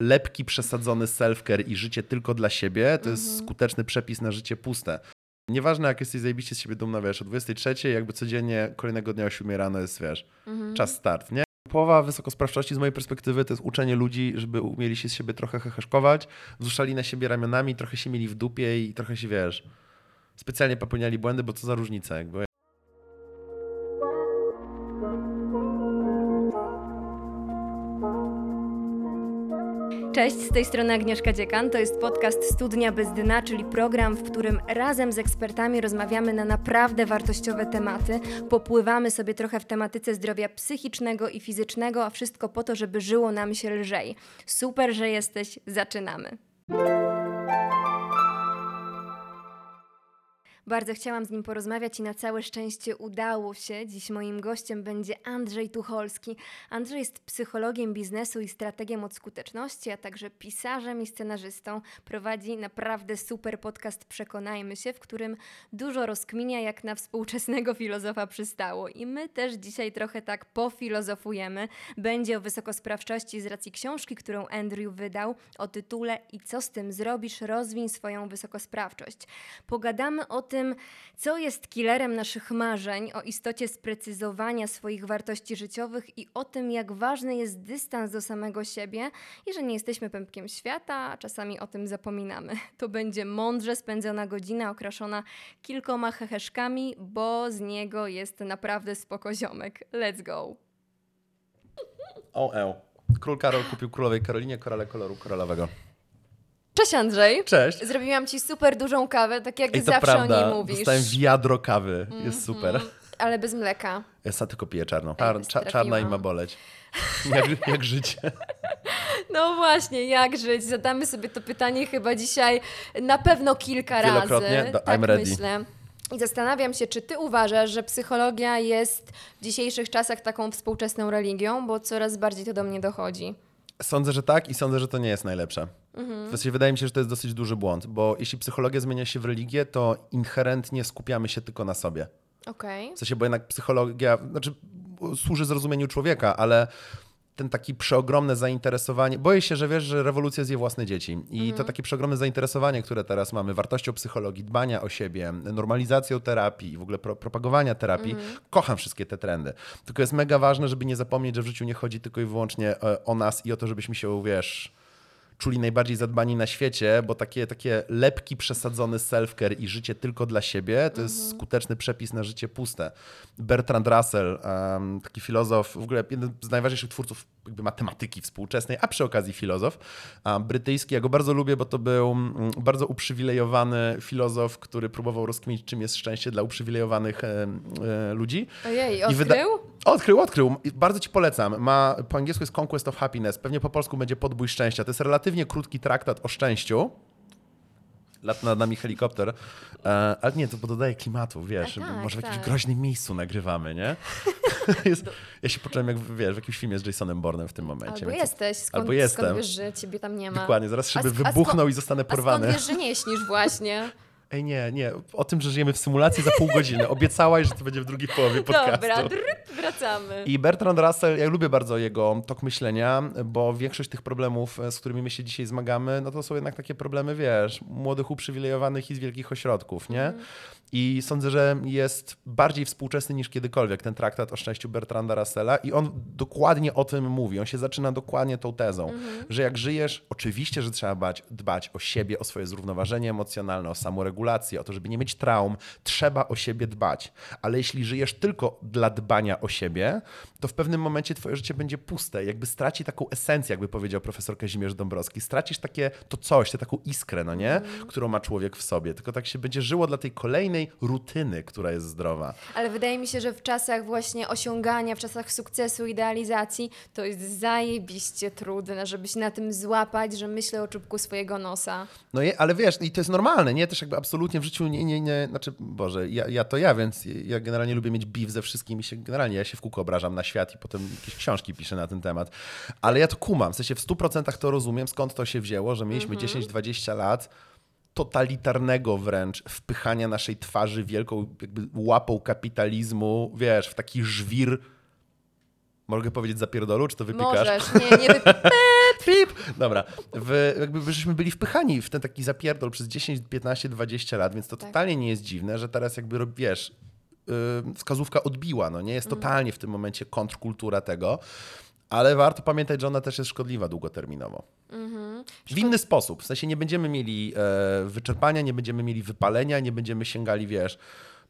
lepki przesadzony self-care i życie tylko dla siebie, to jest skuteczny przepis na życie puste. Nieważne jak jesteś zajebiście z siebie dumna, wiesz, o 23 jakby codziennie kolejnego dnia o 7 rano jest, wiesz, czas start, nie? Połowa wysokosprawczości z mojej perspektywy to jest uczenie ludzi, żeby umieli się z siebie trochę heheszkować, wzruszali na siebie ramionami, trochę się mieli w dupie i trochę się, wiesz, specjalnie popełniali błędy, bo co za różnica, jakby. Cześć, z tej strony Agnieszka Dziekan. To jest podcast Studnia bez dna, czyli program, w którym razem z ekspertami rozmawiamy na naprawdę wartościowe tematy. Popływamy sobie trochę w tematyce zdrowia psychicznego i fizycznego, a wszystko po to, żeby żyło nam się lżej. Super, że jesteś. Zaczynamy. Bardzo chciałam z nim porozmawiać i na całe szczęście udało się. Dziś moim gościem będzie Andrzej Tucholski. Andrzej jest psychologiem biznesu i strategiem od skuteczności, a także pisarzem i scenarzystą. Prowadzi naprawdę super podcast Przekonajmy się, w którym dużo rozkminia jak na współczesnego filozofa przystało. I my też dzisiaj trochę tak pofilozofujemy. Będzie o wysokosprawczości z racji książki, którą Andrew wydał o tytule I co z tym zrobisz? Rozwiń swoją wysokosprawczość. Pogadamy o tym, co jest killerem naszych marzeń, o istocie sprecyzowania swoich wartości życiowych i o tym, jak ważny jest dystans do samego siebie i że nie jesteśmy pępkiem świata, a czasami o tym zapominamy. To będzie mądrze spędzona godzina okraszona kilkoma heheszkami, bo z niego jest naprawdę spokoziomek. Let's go! O, e. Król Karol kupił królowej Karolinie korale koloru koralowego. Cześć Andrzej! Cześć! Zrobiłam ci super dużą kawę, tak jak Ej, zawsze prawda. o niej mówisz. Dostałem wiadro kawy. Jest super. Mm, ale bez mleka. Ja tylko piję czarną. Czar, Ej, cza, czarna i ma boleć. Jak, jak życie. No właśnie, jak żyć? Zadamy sobie to pytanie chyba dzisiaj na pewno kilka Wielokrotnie? razy. Do- tak I'm ready. myślę. I zastanawiam się, czy ty uważasz, że psychologia jest w dzisiejszych czasach taką współczesną religią, bo coraz bardziej to do mnie dochodzi. Sądzę, że tak i sądzę, że to nie jest najlepsze. Mhm. W sensie wydaje mi się, że to jest dosyć duży błąd, bo jeśli psychologia zmienia się w religię, to inherentnie skupiamy się tylko na sobie. Okej. W sensie, bo jednak psychologia, znaczy służy zrozumieniu człowieka, ale ten taki przeogromne zainteresowanie, boję się, że wiesz, że rewolucja zje własne dzieci i to takie przeogromne zainteresowanie, które teraz mamy, wartością psychologii, dbania o siebie, normalizacją terapii w ogóle pro, propagowania terapii, kocham wszystkie te trendy. Tylko jest mega ważne, żeby nie zapomnieć, że w życiu nie chodzi tylko i wyłącznie e, o nas i o to, żebyśmy się, wiesz, czuli najbardziej zadbani na świecie, bo takie, takie lepki przesadzony self-care i życie tylko dla siebie to jest skuteczny przepis na życie puste. Bertrand Russell, taki filozof, w ogóle jeden z najważniejszych twórców jakby matematyki współczesnej, a przy okazji filozof, brytyjski. Ja go bardzo lubię, bo to był mm, bardzo uprzywilejowany filozof, który próbował rozkminić, czym jest szczęście dla uprzywilejowanych em, e, ludzi. Ojej, I wyda- odkrył? Odkrył, odkrył. Bardzo ci polecam. Ma, po angielsku jest Conquest of Happiness, pewnie po polsku będzie Podbój Szczęścia. To jest relatywnie krótki traktat o szczęściu. Lat nad nami helikopter. E, ale nie, to bo dodaje klimatu, wiesz. A tak, może w jakimś tak. groźnym miejscu nagrywamy, nie? jest, ja się poczułem jak, wiesz, w jakimś filmie z Jasonem Bournem w tym momencie. Albo więc- jesteś, skąd, Albo jestem. skąd wiesz, że ciebie tam nie ma? Dokładnie, zaraz szyby wybuchną i zostanę A skąd porwany. wiesz, że nie śnisz właśnie? Ej, nie, nie. O tym, że żyjemy w symulacji za pół godziny. Obiecałaś, że to będzie w drugiej połowie podcastu. Dobra, dryt, wracamy. I Bertrand Russell, ja lubię bardzo jego tok myślenia, bo większość tych problemów, z którymi my się dzisiaj zmagamy, no to są jednak takie problemy, wiesz, młodych uprzywilejowanych i z wielkich ośrodków, nie? I sądzę, że jest bardziej współczesny niż kiedykolwiek ten traktat o szczęściu Bertranda Russella i on dokładnie o tym mówi. On się zaczyna dokładnie tą tezą, że jak żyjesz, oczywiście, że trzeba dbać, dbać o siebie, o swoje zrównoważenie emocjonalne, o samoregulację, o to, żeby nie mieć traum. Trzeba o siebie dbać. Ale jeśli żyjesz tylko dla dbania o siebie, to w pewnym momencie twoje życie będzie puste. Jakby straci taką esencję, jakby powiedział profesor Kazimierz Dąbrowski. Stracisz takie to coś, tę taką iskrę, no nie? Którą ma człowiek w sobie. Tylko tak się będzie żyło dla tej kolejnej rutyny, która jest zdrowa. Ale wydaje mi się, że w czasach właśnie osiągania, w czasach sukcesu, idealizacji, to jest zajebiście trudne, żeby się na tym złapać, że myślę o czubku swojego nosa. No je, ale wiesz, i to jest normalne, nie? Też jakby absolutnie w życiu nie, nie, nie znaczy, Boże, ja, ja to ja, więc ja generalnie lubię mieć beef ze wszystkim i się generalnie, ja się w kółko obrażam na świat i potem jakieś książki piszę na ten temat. Ale ja to kumam, w sensie w 100% to rozumiem, skąd to się wzięło, że mieliśmy 10-20 lat totalitarnego wręcz wpychania naszej twarzy wielką jakby łapą kapitalizmu, wiesz, w taki żwir Mogę powiedzieć zapierdolu, czy to wypikasz? Możesz, nie, nie wy... Pip! Dobra, w, jakby żeśmy byli wpychani w ten taki zapierdol przez 10, 15, 20 lat, więc to Tak. totalnie nie jest dziwne, że teraz jakby, wiesz, wskazówka odbiła, no nie? Jest Mhm. totalnie w tym momencie kontrkultura tego, ale warto pamiętać, że ona też jest szkodliwa długoterminowo. Mhm. W inny sposób. W sensie nie będziemy mieli e, wyczerpania, nie będziemy mieli wypalenia, nie będziemy sięgali, wiesz,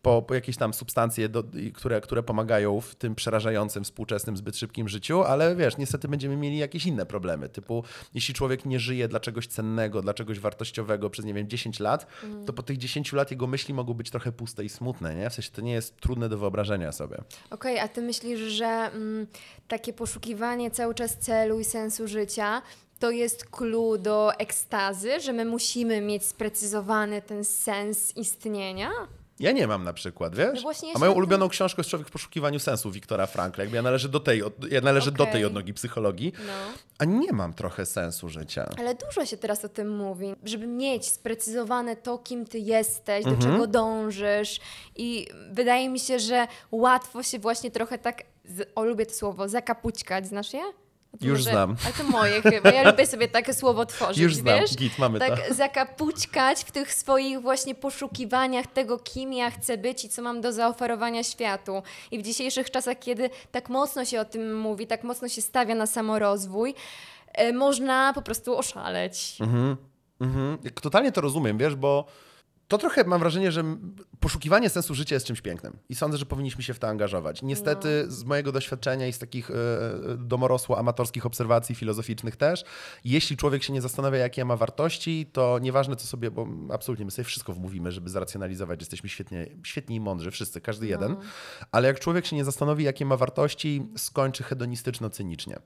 po, po jakieś tam substancje, do, które, które pomagają w tym przerażającym, współczesnym, zbyt szybkim życiu, ale wiesz, niestety będziemy mieli jakieś inne problemy. Typu, jeśli człowiek nie żyje dla czegoś cennego, dla czegoś wartościowego przez, nie wiem, 10 lat, to po tych 10 lat jego myśli mogą być trochę puste i smutne, nie? W sensie to nie jest trudne do wyobrażenia sobie. Okej, a ty myślisz, że mm, takie poszukiwanie cały czas celu i sensu życia to jest clue do ekstazy, że my musimy mieć sprecyzowany ten sens istnienia? Ja nie mam na przykład, wiesz? No A moją na tym- ulubioną książką jest Człowiek w poszukiwaniu sensu Wiktora Frankla. Jakby ja należę do tej, ja należę do tej odnogi psychologii, No. a nie mam trochę sensu życia. Ale dużo się teraz o tym mówi, żeby mieć sprecyzowane to, kim ty jesteś, Mhm. do czego dążysz. I wydaje mi się, że łatwo się właśnie trochę tak, z, o lubię to słowo, zakapućkać, znasz je? A Już znam. Ale to moje chyba, ja lubię sobie takie słowo tworzyć, Już znam, wiesz? git, mamy tak to. zakapućkać w tych swoich właśnie poszukiwaniach tego, kim ja chcę być i co mam do zaoferowania światu. I w dzisiejszych czasach, kiedy tak mocno się o tym mówi, tak mocno się stawia na samorozwój, e, można po prostu oszaleć. Mhm. Jak Totalnie to rozumiem, wiesz, bo to trochę mam wrażenie, że poszukiwanie sensu życia jest czymś pięknym i sądzę, że powinniśmy się w to angażować. Niestety No. z mojego doświadczenia i z takich e, domorosło amatorskich obserwacji filozoficznych też, jeśli człowiek się nie zastanawia, jakie ma wartości, to nieważne co sobie, bo absolutnie my sobie wszystko wmówimy, żeby zracjonalizować, jesteśmy świetnie, świetni i mądrzy, wszyscy, każdy jeden, ale jak człowiek się nie zastanowi, jakie ma wartości, skończy hedonistyczno-cynicznie.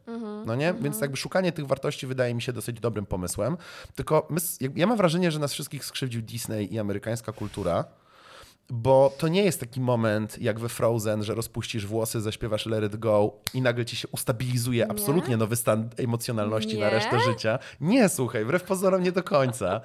No nie? Więc jakby szukanie tych wartości wydaje mi się dosyć dobrym pomysłem. Tylko my, ja mam wrażenie, że nas wszystkich skrzywdził Disney i amerykańska kultura. Bo to nie jest taki moment jak we Frozen, że rozpuścisz włosy, zaśpiewasz Let It Go i nagle ci się ustabilizuje absolutnie nowy stan emocjonalności na Nie? resztę życia. Nie, słuchaj, wbrew pozorom nie do końca.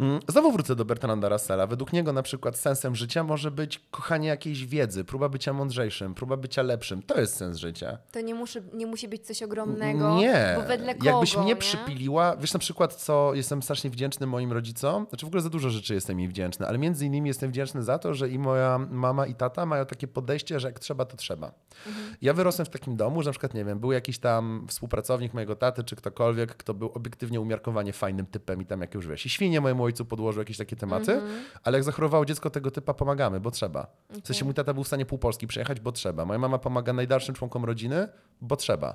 Mm, Znowu wrócę do Bertranda Russella. Według niego na przykład sensem życia może być kochanie jakiejś wiedzy, próba bycia mądrzejszym, próba bycia lepszym. To jest sens życia. To nie musi, nie musi być coś ogromnego, Nie. bo wedle kogo, Jakbyś mnie nie? przypiliła, wiesz na przykład, co jestem strasznie wdzięczny moim rodzicom, znaczy w ogóle za dużo rzeczy jestem im wdzięczny, ale między innymi jestem wdzięczny za to, że i moja mama i tata mają takie podejście, że jak trzeba, to trzeba. Mhm. Ja wyrosłem w takim domu, że na przykład, nie wiem, był jakiś tam współpracownik mojego taty, czy ktokolwiek, kto był obiektywnie umiarkowanie fajnym typem i tam jak już wiesz, i świnie mojemu ojcu podłożył jakieś takie tematy, Mhm. ale jak zachorowało dziecko tego typa, pomagamy, bo trzeba. W sensie mój tata był w stanie pół Polski przejechać, bo trzeba. Moja mama pomaga najdalszym członkom rodziny, bo trzeba.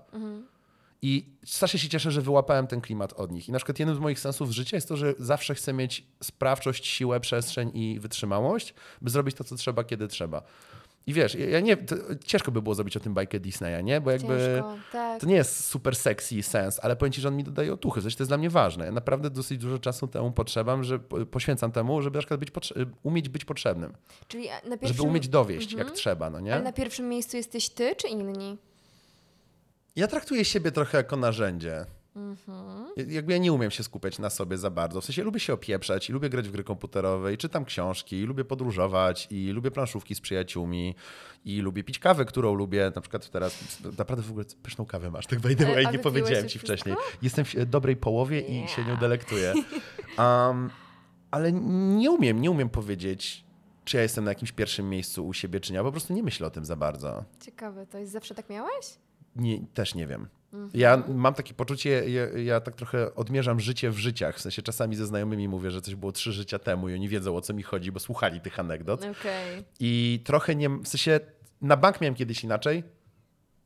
I strasznie się cieszę, że wyłapałem ten klimat od nich. I na przykład jednym z moich sensów życia jest to, że zawsze chcę mieć sprawczość, siłę, przestrzeń i wytrzymałość, by zrobić to, co trzeba, kiedy trzeba. I wiesz, ja nie, ciężko by było zrobić o tym bajkę Disneya, nie? Bo jakby Ciężko, tak. to nie jest super sexy sens, ale powiem ci, że on mi dodaje otuchy. Zresztą to jest dla mnie ważne. Ja naprawdę dosyć dużo czasu temu potrzebam, że poświęcam temu, żeby na przykład być umieć być potrzebnym. Czyli na pierwszym, Żeby umieć dowieść, Mhm. jak trzeba, no nie? Ale na pierwszym miejscu jesteś ty czy inni? Ja traktuję siebie trochę jako narzędzie. Mhm. Jakby ja nie umiem się skupiać na sobie za bardzo. W sensie lubię się opieprzać i lubię grać w gry komputerowe i czytam książki, i lubię podróżować i lubię planszówki z przyjaciółmi i lubię pić kawę, którą lubię. Na przykład teraz naprawdę w ogóle pyszną kawę masz, tak by the way, nie powiedziałem ci wszystko? wcześniej. Jestem w dobrej połowie i Yeah. się nią delektuję. Um, ale nie umiem, nie umiem powiedzieć, czy ja jestem na jakimś pierwszym miejscu u siebie, czy nie. Po prostu nie myślę o tym za bardzo. Ciekawe, to jest zawsze tak miałeś? Nie, też nie wiem. Ja mam takie poczucie, ja, ja tak trochę odmierzam życie w życiach. W sensie czasami ze znajomymi mówię, że coś było trzy życia temu i oni wiedzą o co mi chodzi, bo słuchali tych anegdot. Okej. I trochę nie. W sensie na bank miałem kiedyś inaczej.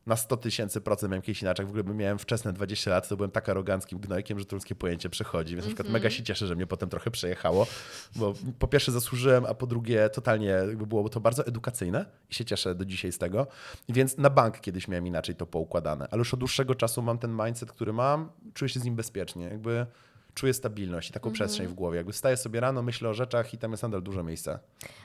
Na 100 tysięcy procent miałem kiedyś inaczej. W ogóle bym miałem wczesne 20 lat, to byłem tak aroganckim gnojkiem, że to ludzkie pojęcie przechodzi. Więc na przykład mega się cieszę, że mnie potem trochę przejechało, bo po pierwsze zasłużyłem, a po drugie totalnie jakby było to bardzo edukacyjne i się cieszę do dzisiaj z tego. Więc na bank kiedyś miałem inaczej to poukładane, ale już od dłuższego czasu mam ten mindset, który mam, czuję się z nim bezpiecznie. Jakby czuję stabilność i taką przestrzeń w głowie. Jakby wstaję sobie rano, myślę o rzeczach i tam jest nadal dużo miejsca.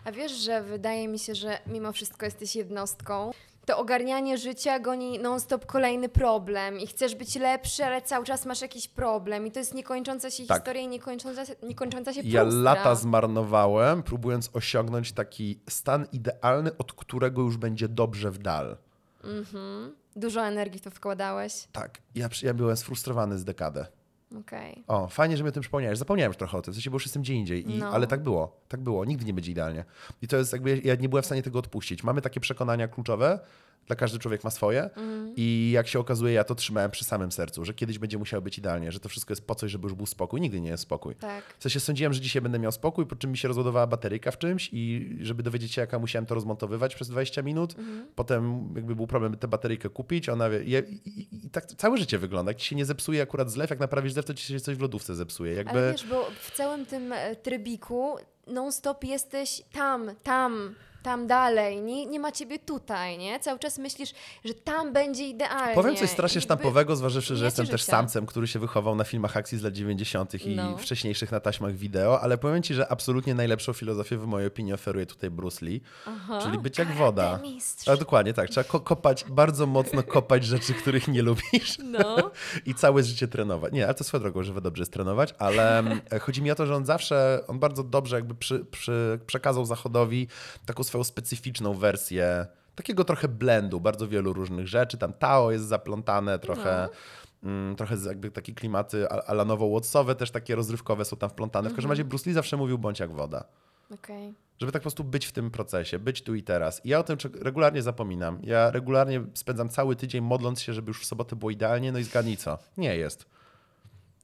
A wiesz, że wydaje mi się, że mimo wszystko jesteś jednostką. To ogarnianie życia goni non-stop kolejny problem i chcesz być lepszy, ale cały czas masz jakiś problem i to jest niekończąca się Tak. historia i niekończąca, niekończąca się Ja frustra. lata zmarnowałem, próbując osiągnąć taki stan idealny, od którego już będzie dobrze w dal. Mhm. Dużo energii to wkładałeś. Tak, ja, ja byłem sfrustrowany z dekadę. Okej. O, fajnie, że mi o tym przypomniałeś. Zapomniałem już trochę o tym, w sensie, bo już jestem gdzie indziej. I, No. Ale tak było, tak było. Nigdy nie będzie idealnie. I to jest jakby, ja nie byłem w stanie tego odpuścić. Mamy takie przekonania kluczowe, dla każdy człowiek ma swoje Mhm. i jak się okazuje, ja to trzymałem przy samym sercu, że kiedyś będzie musiało być idealnie, że to wszystko jest po coś, żeby już był spokój. Nigdy nie jest spokój. Tak. W sensie sądziłem, że dzisiaj będę miał spokój, po czym mi się rozładowała bateryjka w czymś i żeby dowiedzieć się, jaka musiałem to rozmontowywać przez 20 minut. Mhm. Potem jakby był problem, by tę bateryjkę kupić. Ona wie, i, i, i tak całe życie wygląda. Jak ci się nie zepsuje akurat zlew, jak naprawisz zlew, to ci się coś w lodówce zepsuje. Jakby... Ale wiesz, bo w całym tym e, trybiku non-stop jesteś tam, tam, tam dalej. Nie, nie ma ciebie tutaj, nie? Cały czas myślisz, że tam będzie idealnie. Powiem coś strasznie sztampowego, zważywszy, że jestem też samcem, który się wychował na filmach akcji z lat 90. i No. wcześniejszych na taśmach wideo, ale powiem ci, że absolutnie najlepszą filozofię w mojej opinii oferuje tutaj Bruce Lee, Aha. czyli być jak woda. mistrz. A dokładnie tak, trzeba ko- kopać, bardzo mocno kopać rzeczy, których nie lubisz No. i całe życie trenować. Nie, ale to swoją drogą, że dobrze jest trenować, ale mm, chodzi mi o to, że on zawsze, on bardzo dobrze jakby przy, przy, przekazał Zachodowi taką swoją specyficzną wersję, takiego trochę blendu, bardzo wielu różnych rzeczy. Tam Tao jest zaplątane, trochę... mm, Trochę jakby takie klimaty alanowo-watsowe, też takie rozrywkowe są tam wplątane. W każdym razie Bruce Lee zawsze mówił bądź jak woda. Okej. Żeby tak po prostu być w tym procesie, być tu i teraz. I ja o tym regularnie zapominam. Ja regularnie spędzam cały tydzień modląc się, żeby już w sobotę było idealnie, no i zgadnij co? Nie jest.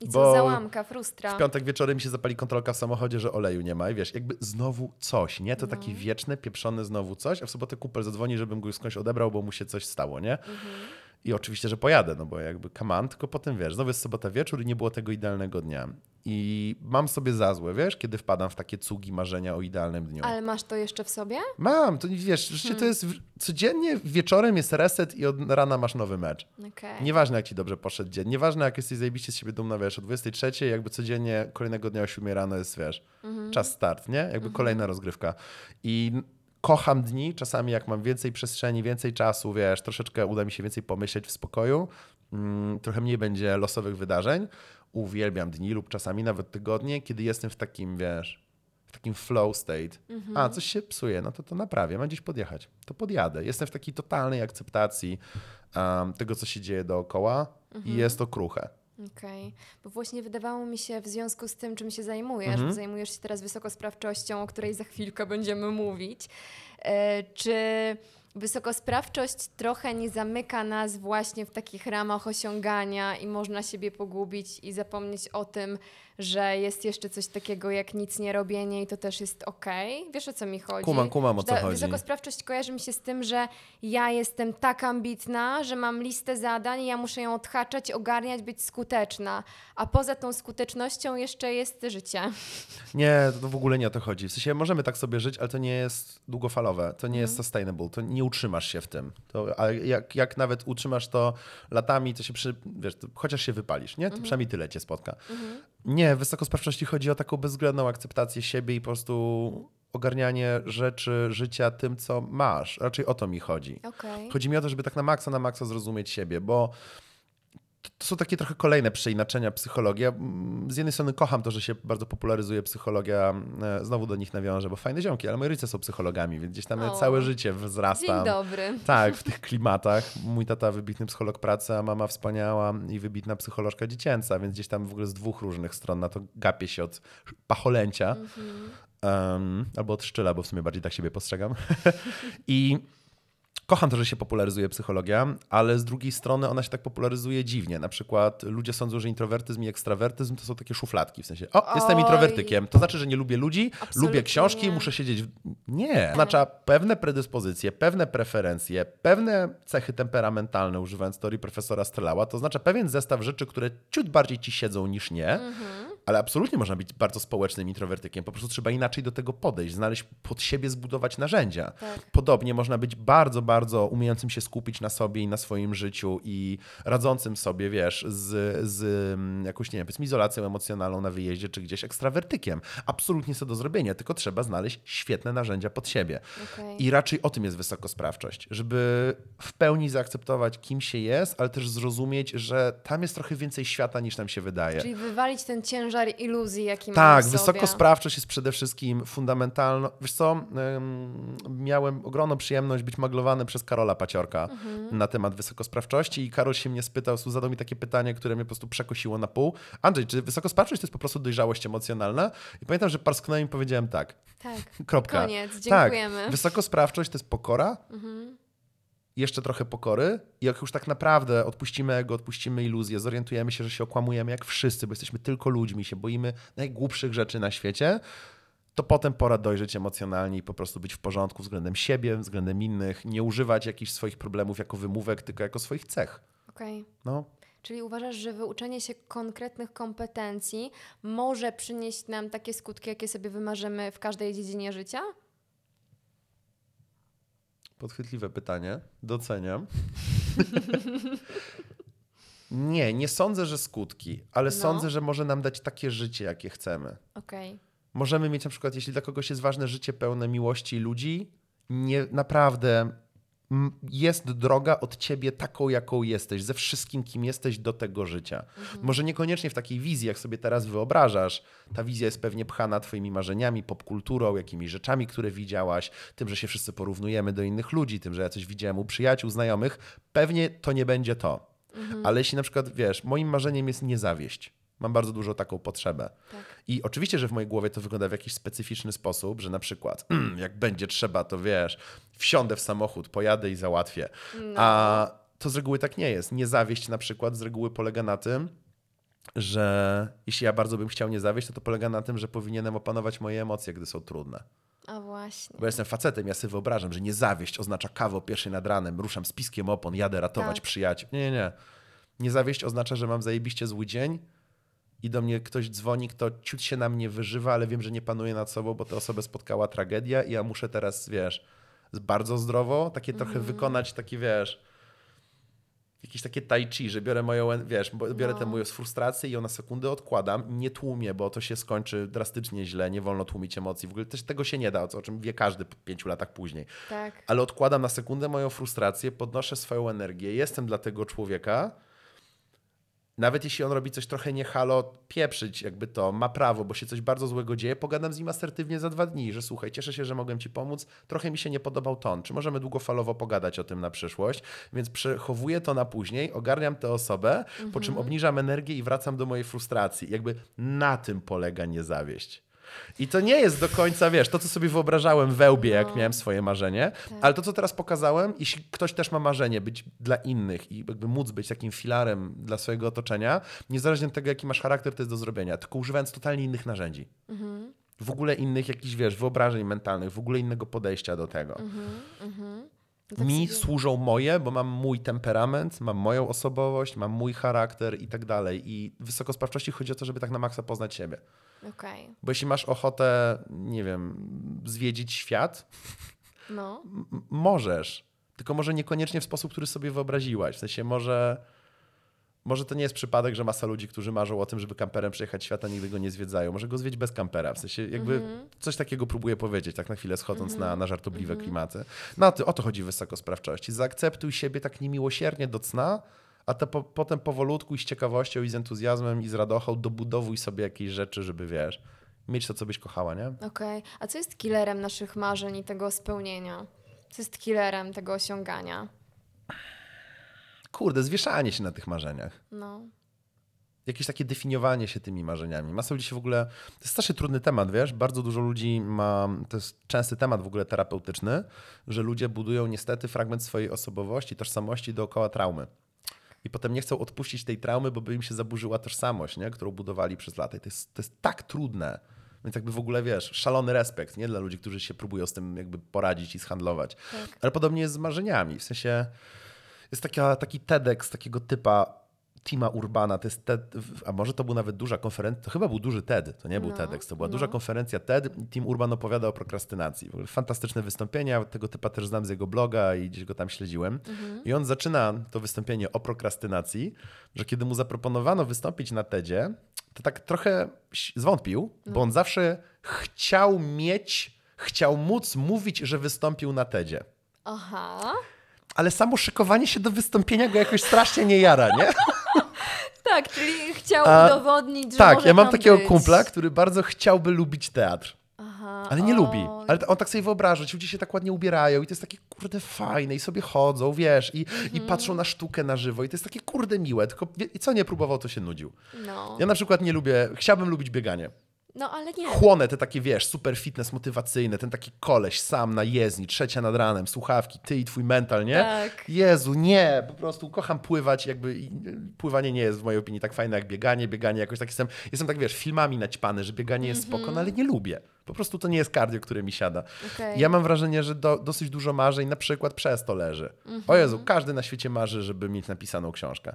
I co, Bo załamka, frustra. W piątek wieczorem mi się zapali kontrolka w samochodzie, że oleju nie ma i wiesz, jakby znowu coś, nie? To No. takie wieczne, pieprzone znowu coś, a w sobotę kupel zadzwoni, żebym go już skądś odebrał, bo mu się coś stało, nie? Mhm. I oczywiście, że pojadę, no bo jakby command, tylko potem wiesz, znowu jest sobota wieczór i nie było tego idealnego dnia. I mam sobie za złe, wiesz, kiedy wpadam w takie cugi marzenia o idealnym dniu. Ale masz to jeszcze w sobie? Mam, to wiesz, Hmm. to jest codziennie wieczorem jest reset i od rana masz nowy mecz. Okej. Nieważne jak ci dobrze poszedł dzień, nieważne jak jesteś zajebiście z siebie dumna, wiesz, o 23, jakby codziennie kolejnego dnia o 7 rano jest, wiesz, Mhm. czas start, nie? Jakby kolejna rozgrywka. I kocham dni, czasami jak mam więcej przestrzeni, więcej czasu, wiesz, troszeczkę uda mi się więcej pomyśleć w spokoju, mm, trochę mniej będzie losowych wydarzeń. Uwielbiam dni lub czasami nawet tygodnie, kiedy jestem w takim, wiesz, w takim flow state. A, coś się psuje, no to to naprawię, mam gdzieś podjechać. To podjadę. Jestem w takiej totalnej akceptacji um, tego, co się dzieje dookoła i jest to kruche. Okej, bo właśnie wydawało mi się w związku z tym, czym się zajmujesz, Mhm. zajmujesz się teraz wysokosprawczością, o której za chwilkę będziemy mówić, e, czy wysokosprawczość trochę nie zamyka nas właśnie w takich ramach osiągania i można siebie pogubić i zapomnieć o tym, że jest jeszcze coś takiego jak nic nie robienie i to też jest okej. Wiesz o co mi chodzi? Kumam, kumam, o co ta chodzi. Wysokosprawczość kojarzy mi się z tym, że ja jestem tak ambitna, że mam listę zadań i ja muszę ją odhaczać, ogarniać, być skuteczna. A poza tą skutecznością jeszcze jest życie. Nie, to w ogóle nie o to chodzi. W sensie możemy tak sobie żyć, ale to nie jest długofalowe, to nie jest Mhm. sustainable, to nie utrzymasz się w tym. To, a jak, jak nawet utrzymasz to latami, to się przy, wiesz, to chociaż się wypalisz, nie? To Mhm. przynajmniej tyle cię spotka. Nie, w wysokosprawczości chodzi o taką bezwzględną akceptację siebie i po prostu ogarnianie rzeczy, życia tym, co masz. Raczej o to mi chodzi. Okej. Chodzi mi o to, żeby tak na maksa, na maksa zrozumieć siebie, bo to- są takie trochę kolejne przeinaczenia psychologii. Z jednej strony kocham to, że się bardzo popularyzuje psychologia, e, znowu do nich nawiążę, bo fajne ziomki, ale moi rodzice są psychologami, więc gdzieś tam O. całe życie Dzień wzrastam. dobry. Tak, w tych klimatach. Mój tata wybitny psycholog pracy, a mama wspaniała i wybitna psycholożka dziecięca, więc gdzieś tam w ogóle z dwóch różnych stron na to gapię się od pacholęcia. Um, albo od szczyla, bo w sumie bardziej tak siebie postrzegam. I kocham to, że się popularyzuje psychologia, ale z drugiej strony ona się tak popularyzuje dziwnie. Na przykład ludzie sądzą, że introwertyzm i ekstrawertyzm to są takie szufladki. W sensie, o, jestem Oj. introwertykiem. To znaczy, że nie lubię ludzi, Absolutnie lubię książki, nie. muszę siedzieć. W... Nie. Oznacza pewne predyspozycje, pewne preferencje, pewne cechy temperamentalne, używając teorii profesora Strelała. To oznacza pewien zestaw rzeczy, które ciut bardziej ci siedzą niż nie. Mhm. Ale absolutnie można być bardzo społecznym introwertykiem. Po prostu trzeba inaczej do tego podejść, znaleźć pod siebie, zbudować narzędzia. Tak. Podobnie można być bardzo, bardzo umiejącym się skupić na sobie i na swoim życiu i radzącym sobie, wiesz, z, z mm, jakąś, nie wiem, powiedzmy izolacją emocjonalną na wyjeździe czy gdzieś ekstrawertykiem. Absolutnie to do zrobienia, tylko trzeba znaleźć świetne narzędzia pod siebie. Okej. I raczej o tym jest wysokosprawczość, żeby w pełni zaakceptować, kim się jest, ale też zrozumieć, że tam jest trochę więcej świata niż nam się wydaje. Czyli wywalić ten ciężar ciężar iluzji, jaki Tak, wysokosprawczość jest przede wszystkim fundamentalna. Wiesz co, miałem ogromną przyjemność być maglowany przez Karola Paciorka Mhm. na temat wysokosprawczości i Karol się mnie spytał, zadał mi takie pytanie, które mnie po prostu przekosiło na pół. Andrzej, czy wysokosprawczość to jest po prostu dojrzałość emocjonalna? I pamiętam, że parsknąłem i powiedziałem tak. Tak. Kropka. Koniec, dziękujemy. Tak, wysokosprawczość to jest pokora, Mhm. Jeszcze trochę pokory i jak już tak naprawdę odpuścimy ego, odpuścimy iluzję, zorientujemy się, że się okłamujemy jak wszyscy, bo jesteśmy tylko ludźmi, się boimy najgłupszych rzeczy na świecie, to potem pora dojrzeć emocjonalnie i po prostu być w porządku względem siebie, względem innych, nie używać jakichś swoich problemów jako wymówek, tylko jako swoich cech. Okej. No, Czyli uważasz, że wyuczenie się konkretnych kompetencji może przynieść nam takie skutki, jakie sobie wymarzymy w każdej dziedzinie życia? Podchwytliwe pytanie, doceniam. nie, nie sądzę, że skutki, ale No. sądzę, że może nam dać takie życie, jakie chcemy. Okej. Możemy mieć na przykład, jeśli dla kogoś jest ważne życie pełne miłości ludzi, nie, naprawdę jest droga od ciebie taką, jaką jesteś, ze wszystkim, kim jesteś do tego życia. Może niekoniecznie w takiej wizji, jak sobie teraz wyobrażasz. Ta wizja jest pewnie pchana twoimi marzeniami, popkulturą, jakimiś rzeczami, które widziałaś, tym, że się wszyscy porównujemy do innych ludzi, tym, że ja coś widziałem u przyjaciół, znajomych. Pewnie to nie będzie to. Ale jeśli na przykład, wiesz, moim marzeniem jest nie zawieść. Mam bardzo dużo taką potrzebę. Tak. I oczywiście, że w mojej głowie to wygląda w jakiś specyficzny sposób, że na przykład jak będzie trzeba, to wiesz, wsiądę w samochód, pojadę i załatwię. No. A to z reguły tak nie jest. Nie zawieść na przykład z reguły polega na tym, że jeśli ja bardzo bym chciał nie zawieść, to to polega na tym, że powinienem opanować moje emocje, gdy są trudne. A właśnie. Bo jestem facetem, ja sobie wyobrażam, że nie zawieść oznacza kawę o pierwszej nad ranem, ruszam z piskiem opon, jadę ratować Tak. przyjaciół. Nie, nie, nie. Nie zawieść oznacza, że mam zajebiście zły dzień i do mnie ktoś dzwoni, kto ciut się na mnie wyżywa, ale wiem, że nie panuje nad sobą, bo tę osobę spotkała tragedia i ja muszę teraz, wiesz, bardzo zdrowo takie trochę wykonać, takie, wiesz, jakieś takie tai chi, że biorę moją, wiesz, biorę No. tę moją frustrację i ją na sekundę odkładam, nie tłumię, bo to się skończy drastycznie źle, nie wolno tłumić emocji. W ogóle też tego się nie da, o czym wie każdy po pięciu latach później. Tak. Ale odkładam na sekundę moją frustrację, podnoszę swoją energię, jestem dla tego człowieka. Nawet jeśli on robi coś trochę nie halo, pieprzyć jakby to, ma prawo, bo się coś bardzo złego dzieje, pogadam z nim asertywnie za dwa dni, że słuchaj, cieszę się, że mogłem ci pomóc, trochę mi się nie podobał ton, czy możemy długofalowo pogadać o tym na przyszłość, więc przechowuję to na później, ogarniam tę osobę, po czym obniżam energię i wracam do mojej frustracji. Jakby na tym polega niezawieść. I to nie jest do końca, wiesz, to co sobie wyobrażałem we łbie, jak No. miałem swoje marzenie, ale to co teraz pokazałem, jeśli ktoś też ma marzenie być dla innych i jakby móc być takim filarem dla swojego otoczenia, niezależnie od tego, jaki masz charakter, to jest do zrobienia, tylko używając totalnie innych narzędzi. Mhm. W ogóle innych jakichś, wiesz, wyobrażeń mentalnych, w ogóle innego podejścia do tego. Mhm. Tak Mi sobie- służą moje, bo mam mój temperament, mam moją osobowość, mam mój charakter i tak dalej. I wysokosprawczości chodzi o to, żeby tak na maksa poznać siebie. Okej. Bo jeśli masz ochotę, nie wiem, zwiedzić świat, No. możesz. Tylko może niekoniecznie w sposób, który sobie wyobraziłaś. W sensie może, może to nie jest przypadek, że masa ludzi, którzy marzą o tym, żeby kamperem przejechać świata, nigdy go nie zwiedzają. Może go zwiedzić bez kampera. W sensie jakby coś takiego próbuję powiedzieć, tak na chwilę schodząc na, na żartobliwe klimaty. No o to chodzi w wysokosprawczości. Zaakceptuj siebie tak niemiłosiernie do cna, a to po, potem powolutku i z ciekawością i z entuzjazmem i z radochą dobudowuj sobie jakieś rzeczy, żeby wiesz, mieć to, co byś kochała, nie? Okej. A co jest killerem naszych marzeń i tego spełnienia? Co jest killerem tego osiągania? Kurde, zwieszanie się na tych marzeniach. No. jakieś takie definiowanie się tymi marzeniami. Masa ludzi się w ogóle. To jest strasznie trudny temat, wiesz? Bardzo dużo ludzi ma. To jest częsty temat w ogóle terapeutyczny, że ludzie budują niestety fragment swojej osobowości, tożsamości dookoła traumy. I potem nie chcą odpuścić tej traumy, bo by im się zaburzyła tożsamość, nie? którą budowali przez lata. I to jest, to jest tak trudne. Więc jakby w ogóle, wiesz, szalony respekt, nie? Dla ludzi, którzy się próbują z tym jakby poradzić i zhandlować. Tak. Ale podobnie jest z marzeniami. W sensie jest taka, taki TEDx takiego typa Tima Urbana, to jest TED, a może to był nawet duża konferencja, to chyba był duży TED, to nie był No, TEDx, to była no. duża konferencja TED i Tim Urban opowiada o prokrastynacji. Fantastyczne wystąpienia, tego typa też znam z jego bloga i gdzieś go tam śledziłem. I on zaczyna to wystąpienie o prokrastynacji, że kiedy mu zaproponowano wystąpić na TEDzie, to tak trochę zwątpił, bo on zawsze chciał mieć, chciał móc mówić, że wystąpił na TEDzie. Aha. Ale samo szykowanie się do wystąpienia go jakoś strasznie nie jara, nie? tak, czyli chciał A, udowodnić, że Tak, ja mam takiego być. kumpla, który bardzo chciałby lubić teatr. Aha, Ale nie o, lubi. Ale on tak sobie wyobraża, ci ludzie się tak ładnie ubierają i to jest takie kurde fajne i sobie chodzą, wiesz, i, i Mhm. patrzą na sztukę na żywo i to jest takie kurde miłe, tylko i co nie próbował, to się nudził. No. Ja na przykład nie lubię, chciałbym lubić bieganie. No, ale nie. Chłonę te takie, wiesz, super fitness motywacyjne, ten taki koleś sam na jezdni, trzecia nad ranem, słuchawki, ty i twój mental, nie? Tak. Jezu, nie, po prostu kocham pływać, jakby y, pływanie nie jest w mojej opinii tak fajne jak bieganie, bieganie jakoś tak jestem, jestem tak, wiesz, filmami naćpany, że bieganie jest spoko, no ale nie lubię. Po prostu to nie jest kardio, które mi siada. Okej. Ja mam wrażenie, że do, dosyć dużo marzeń na przykład przez to leży. O Jezu, każdy na świecie marzy, żeby mieć napisaną książkę.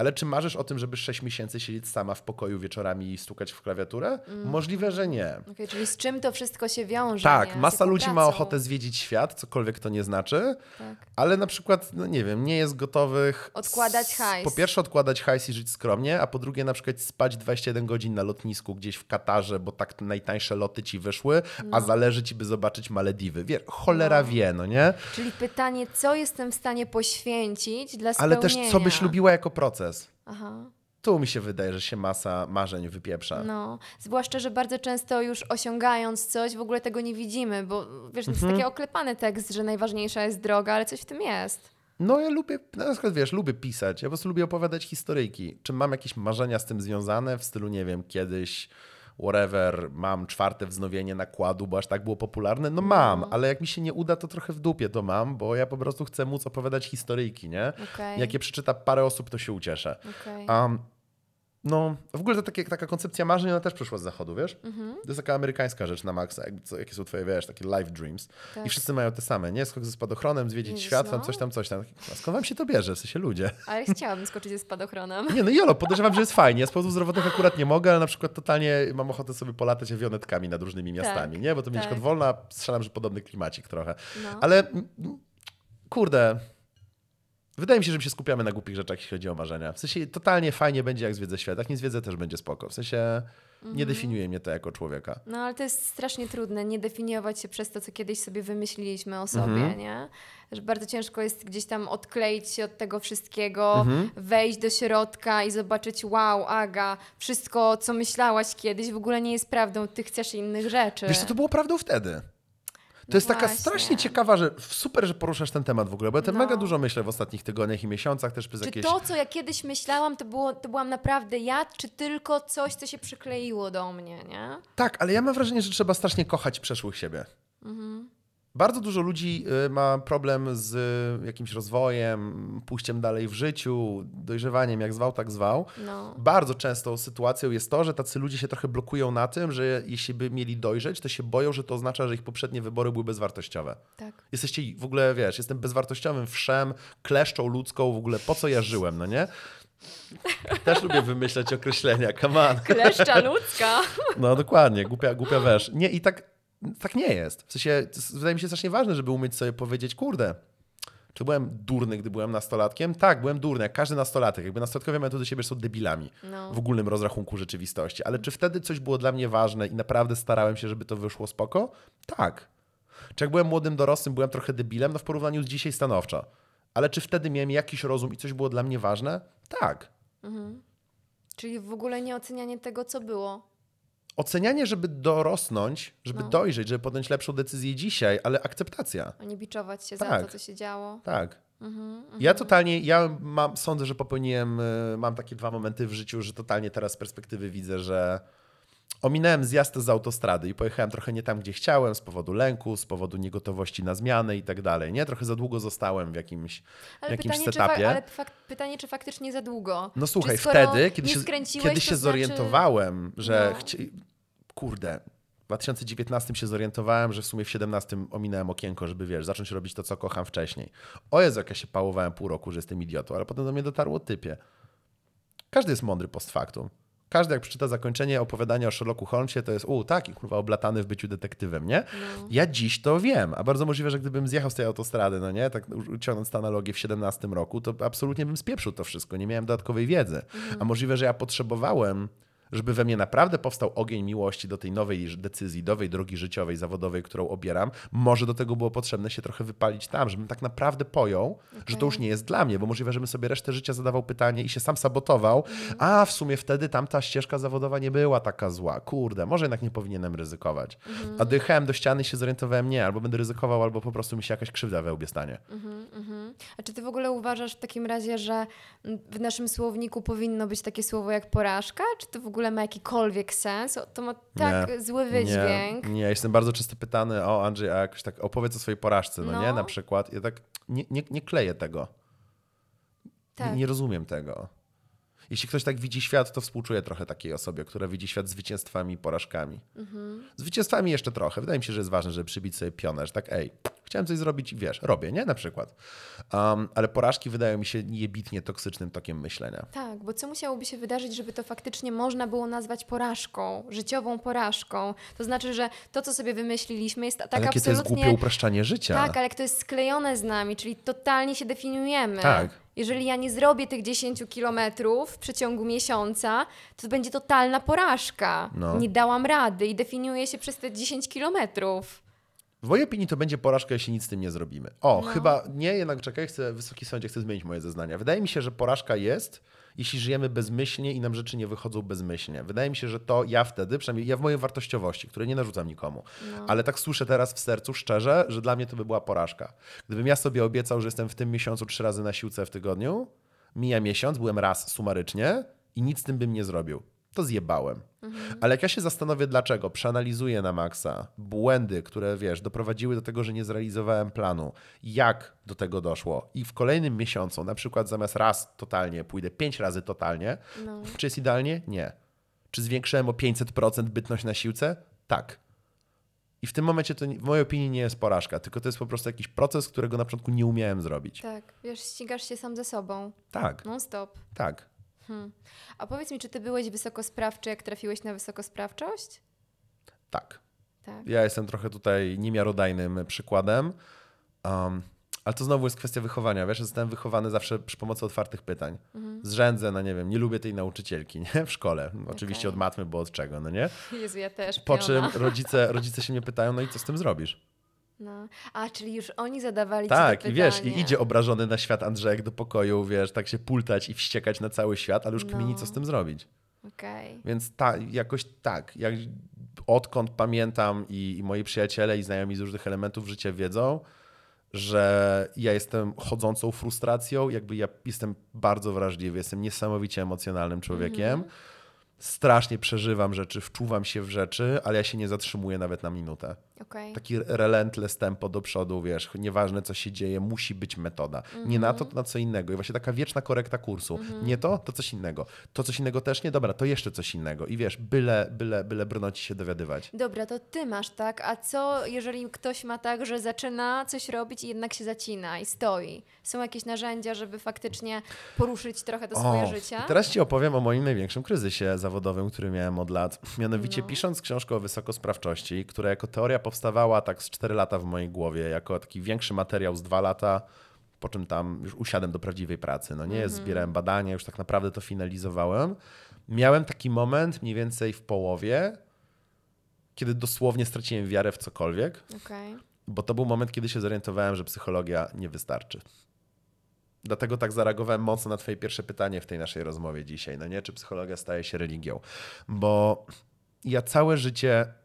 Ale czy marzysz o tym, żeby 6 miesięcy siedzieć sama w pokoju wieczorami i stukać w klawiaturę? Możliwe, że nie. Okej, czyli z czym to wszystko się wiąże? Tak, nie? Masa ludzi ma pracą? ochotę zwiedzić świat, cokolwiek to nie znaczy, Tak. ale na przykład, no nie wiem, nie jest gotowych. Odkładać hajs. Po pierwsze, odkładać hajs i żyć skromnie, a po drugie, na przykład spać 21 godzin na lotnisku gdzieś w Katarze, bo tak najtańsze loty ci wyszły, No. a zależy ci, by zobaczyć Malediwy. Wie, cholera wie, no nie? Czyli pytanie, co jestem w stanie poświęcić dla Ale spełnienia? też, co byś lubiła jako proces? Aha. Tu mi się wydaje, że się masa marzeń wypieprza. No, zwłaszcza, że bardzo często już osiągając coś, w ogóle tego nie widzimy, bo wiesz, to jest Mhm. taki oklepany tekst, że najważniejsza jest droga, ale coś w tym jest. No ja lubię, na przykład wiesz, lubię pisać, ja po prostu lubię opowiadać historyjki. Czy mam jakieś marzenia z tym związane w stylu, nie wiem, kiedyś whatever, mam czwarte wznowienie nakładu, bo aż tak było popularne? No mam, ale jak mi się nie uda, to trochę w dupie to mam, bo ja po prostu chcę móc opowiadać historyjki, nie? Okej. Jak je przeczyta parę osób, to się ucieszę. Okej. Um, no, w ogóle to takie, taka koncepcja marzeń, ona też przyszła z zachodu, wiesz? Mhm. To jest taka amerykańska rzecz na maksa, jakby co, jakie są twoje, wiesz, takie life dreams. Tak. I wszyscy mają te same, nie? Skok ze spadochronem, zwiedzić Jezus, świat, tam no. coś tam, coś tam. A skąd wam się to bierze? W sensie ludzie. Ale chciałabym skoczyć ze spadochronem. Nie, no jolo, podejrzewam, że jest fajnie. Z powodów zdrowotnych akurat nie mogę, ale na przykład totalnie mam ochotę sobie polatać awionetkami nad różnymi miastami, nie? Bo to mi na tak. wolna, strzelam, że podobny klimacik trochę. No. Ale mm, mm, kurde, wydaje mi się, że my się skupiamy na głupich rzeczach, jeśli chodzi o marzenia. W sensie totalnie fajnie będzie, jak zwiedzę świat. Jak nie zwiedzę, też będzie spoko. W sensie nie definiuje mnie to jako człowieka. No ale to jest strasznie trudne, nie definiować się przez to, co kiedyś sobie wymyśliliśmy o sobie, Mhm. nie? Że bardzo ciężko jest gdzieś tam odkleić się od tego wszystkiego, Mhm. wejść do środka i zobaczyć, wow, Aga, wszystko, co myślałaś kiedyś, w ogóle nie jest prawdą, ty chcesz innych rzeczy. Wiesz co, to było prawdą wtedy. To jest taka właśnie. strasznie ciekawa, że super, że poruszasz ten temat w ogóle, bo ja No. mega dużo myślę w ostatnich tygodniach i miesiącach też przez Czy jakieś... to, co ja kiedyś myślałam, to, było, to byłam naprawdę ja, czy tylko coś, co się przykleiło do mnie, nie? Tak, ale ja mam wrażenie, że trzeba strasznie kochać przeszłych siebie. Bardzo dużo ludzi y, ma problem z y, jakimś rozwojem, pójściem dalej w życiu, dojrzewaniem, jak zwał, tak zwał. No. Bardzo często sytuacją jest to, że tacy ludzie się trochę blokują na tym, że jeśli by mieli dojrzeć, to się boją, że to oznacza, że ich poprzednie wybory były bezwartościowe. Tak. Jesteście w ogóle, wiesz, jestem bezwartościowym wszem, kleszczą ludzką, w ogóle po co ja żyłem, no nie? Też lubię wymyślać określenia, come on. Kleszcza ludzka. No dokładnie, głupia, głupia wesz. Nie, i tak, tak nie jest. W sensie, wydaje mi się strasznie ważne, żeby umieć sobie powiedzieć, kurde, czy byłem durny, gdy byłem nastolatkiem? Tak, byłem durny, jak każdy nastolatek. Jakby nastolatkowie mają to do siebie, że są debilami No. w ogólnym rozrachunku rzeczywistości. Ale czy wtedy coś było dla mnie ważne i naprawdę starałem się, żeby to wyszło spoko? Tak. Czy jak byłem młodym dorosłym, byłem trochę debilem? No w porównaniu z dzisiaj stanowczo. Ale czy wtedy miałem jakiś rozum i coś było dla mnie ważne? Tak. Czyli w ogóle nie ocenianie tego, co było. Ocenianie, żeby dorosnąć, żeby No. dojrzeć, żeby podjąć lepszą decyzję dzisiaj, ale akceptacja. a nie biczować się za Tak. to, co się działo. Tak. Mhm, Ja totalnie, ja mam, sądzę, że popełniłem, y, mam takie dwa momenty w życiu, że totalnie teraz z perspektywy widzę, że ominąłem zjazd z autostrady i pojechałem trochę nie tam, gdzie chciałem, z powodu lęku, z powodu niegotowości na zmiany i tak dalej. Nie, trochę za długo zostałem w jakimś, w Ale jakimś pytanie, czy setupie. ale fak- pytanie, czy faktycznie za długo? No słuchaj, Czy wtedy, kiedy się, kiedy się znaczy- zorientowałem, że No. chci... kurde, w 2019 się zorientowałem, że w sumie w 17 ominąłem okienko, żeby wiesz, zacząć robić to, co kocham wcześniej. O Jezu, jak ja się pałowałem pół roku, że jestem idiotą, ale potem do mnie dotarło typie. Każdy jest mądry post factum. Każdy, jak przeczyta zakończenie opowiadania o Sherlocku Holmesie, to jest, u, taki kurwa oblatany w byciu detektywem, nie? No. Ja dziś to wiem, a bardzo możliwe, że gdybym zjechał z tej autostrady, no nie, tak ciągnąc tę analogię w 17 roku, to absolutnie bym spieprzył to wszystko, nie miałem dodatkowej wiedzy. A możliwe, że ja potrzebowałem żeby we mnie naprawdę powstał ogień miłości do tej nowej decyzji, nowej drogi życiowej, zawodowej, którą obieram, może do tego było potrzebne się trochę wypalić tam, żebym tak naprawdę pojął, okay. że to już nie jest dla mnie, bo możliwe, żebym sobie resztę życia zadawał pytanie i się sam sabotował, mm. a w sumie wtedy tamta ścieżka zawodowa nie była taka zła. Kurde, może jednak nie powinienem ryzykować. Mm. A dojechałem do ściany i się zorientowałem, nie, albo będę ryzykował, albo po prostu mi się jakaś krzywda we łbie stanie. Mm -hmm. A czy ty w ogóle uważasz w takim razie, że w naszym słowniku powinno być takie słowo jak porażka? Czy to w ogóle ma jakikolwiek sens? To ma tak nie, zły wydźwięk. Nie, nie, jestem bardzo często pytany, o Andrzej, a jakoś tak opowiedz o swojej porażce, no, no. nie? Na przykład. Ja tak nie, nie, nie kleję tego. Tak. Nie, nie rozumiem tego. Jeśli ktoś tak widzi świat, to współczuję trochę takiej osobie, która widzi świat zwycięstwami i porażkami. Mhm. Zwycięstwami jeszcze trochę. Wydaje mi się, że jest ważne, żeby przybić sobie pionę, że tak, ej, chciałem coś zrobić i wiesz, robię, nie? Na przykład. Um, ale porażki wydają mi się niebitnie toksycznym tokiem myślenia. Tak, bo co musiałoby się wydarzyć, żeby to faktycznie można było nazwać porażką, życiową porażką? To znaczy, że to, co sobie wymyśliliśmy, jest tak ale absolutnie... to jest głupie upraszczanie życia. Tak, ale jak to jest sklejone z nami, czyli totalnie się definiujemy. Tak. Jeżeli ja nie zrobię tych 10 kilometrów w przeciągu miesiąca, to będzie totalna porażka. No. Nie dałam rady i definiuję się przez te 10 kilometrów. W mojej opinii to będzie porażka, jeśli nic z tym nie zrobimy. O, no. chyba nie, jednak czekaj, chcę, Wysoki Sądzie, chcę zmienić moje zeznania. Wydaje mi się, że porażka jest, jeśli żyjemy bezmyślnie i nam rzeczy nie wychodzą bezmyślnie. Wydaje mi się, że to ja wtedy, przynajmniej ja w mojej wartościowości, której nie narzucam nikomu, no. ale tak słyszę teraz w sercu szczerze, że dla mnie to by była porażka. Gdybym ja sobie obiecał, że jestem w tym miesiącu trzy razy na siłce w tygodniu, mija miesiąc, byłem raz sumarycznie i nic z tym bym nie zrobił to zjebałem. Mhm. Ale jak ja się zastanowię dlaczego, przeanalizuję na maksa błędy, które wiesz, doprowadziły do tego, że nie zrealizowałem planu, jak do tego doszło i w kolejnym miesiącu, na przykład zamiast raz totalnie, pójdę pięć razy totalnie, no. czy jest idealnie? Nie. Czy zwiększyłem o 500% bytność na siłce? Tak. I w tym momencie to w mojej opinii nie jest porażka, tylko to jest po prostu jakiś proces, którego na początku nie umiałem zrobić. Tak, wiesz, ścigasz się sam ze sobą. Tak. Non stop. Tak. Hmm. A powiedz mi, czy ty byłeś wysokosprawczy, jak trafiłeś na wysokosprawczość? Tak. tak. Ja jestem trochę tutaj niemiarodajnym przykładem. Um, ale to znowu jest kwestia wychowania. Wiesz, zostałem wychowany zawsze przy pomocy otwartych pytań. Mhm. Zrzędzę, no nie wiem, nie lubię tej nauczycielki nie? w szkole. Oczywiście okay. od matmy, bo od czego, no nie? Jezu, ja też. Po czym rodzice, rodzice się mnie pytają, no i co z tym zrobisz? No. A, czyli już oni zadawali Tak, i wiesz, i idzie obrażony na świat Andrzejek do pokoju, wiesz, tak się pultać i wściekać na cały świat, ale już no. kmini, co z tym zrobić. Okay. Więc ta, jakoś tak, jak, odkąd pamiętam i, i moi przyjaciele i znajomi z różnych elementów życia wiedzą, że ja jestem chodzącą frustracją, jakby ja jestem bardzo wrażliwy, jestem niesamowicie emocjonalnym człowiekiem. Mm -hmm strasznie przeżywam rzeczy, wczuwam się w rzeczy, ale ja się nie zatrzymuję nawet na minutę. Okay. Taki relentless tempo do przodu, wiesz, nieważne co się dzieje, musi być metoda. Mm -hmm. Nie na to, to na co innego. I właśnie taka wieczna korekta kursu. Mm -hmm. Nie to, to coś innego. To coś innego też nie, dobra, to jeszcze coś innego. I wiesz, byle, byle, byle brnąć się dowiadywać. Dobra, to ty masz tak, a co jeżeli ktoś ma tak, że zaczyna coś robić i jednak się zacina i stoi? Są jakieś narzędzia, żeby faktycznie poruszyć trochę to swoje o, życie? Teraz ci opowiem o moim największym kryzysie zawodowym, który miałem od lat. Mianowicie no. pisząc książkę o wysokosprawczości, która jako teoria powstawała tak z 4 lata w mojej głowie, jako taki większy materiał z 2 lata, po czym tam już usiadłem do prawdziwej pracy. No nie, mm -hmm. zbierałem badania, już tak naprawdę to finalizowałem. Miałem taki moment mniej więcej w połowie, kiedy dosłownie straciłem wiarę w cokolwiek. Okay. Bo to był moment, kiedy się zorientowałem, że psychologia nie wystarczy. Dlatego tak zareagowałem mocno na Twoje pierwsze pytanie w tej naszej rozmowie dzisiaj. No nie, czy psychologia staje się religią? Bo ja całe życie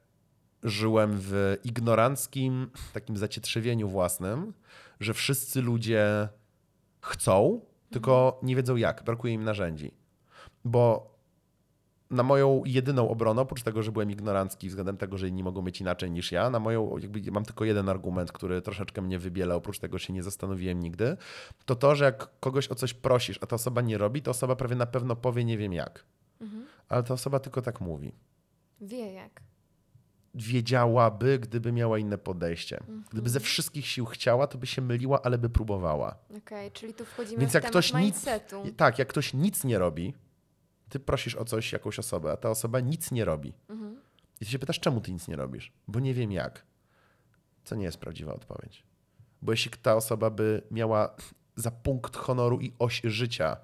żyłem w ignoranckim takim zacietrzewieniu własnym, że wszyscy ludzie chcą, tylko nie wiedzą jak, brakuje im narzędzi. Bo na moją jedyną obronę, oprócz tego, że byłem ignorancki względem tego, że inni mogą mieć inaczej niż ja, na moją, jakby mam tylko jeden argument, który troszeczkę mnie wybiela, oprócz tego się nie zastanowiłem nigdy, to to, że jak kogoś o coś prosisz, a ta osoba nie robi, to osoba prawie na pewno powie nie wiem jak. Mhm. Ale ta osoba tylko tak mówi. Wie jak. Wiedziałaby, gdyby miała inne podejście. Mhm. Gdyby ze wszystkich sił chciała, to by się myliła, ale by próbowała. Okej, okay, czyli tu wchodzimy Więc w jak ktoś mindsetu. Nic, tak, jak ktoś nic nie robi, ty prosisz o coś jakąś osobę, a ta osoba nic nie robi. Mhm. I ty się pytasz, czemu ty nic nie robisz? Bo nie wiem jak. Co nie jest prawdziwa odpowiedź. Bo jeśli ta osoba by miała za punkt honoru i oś życia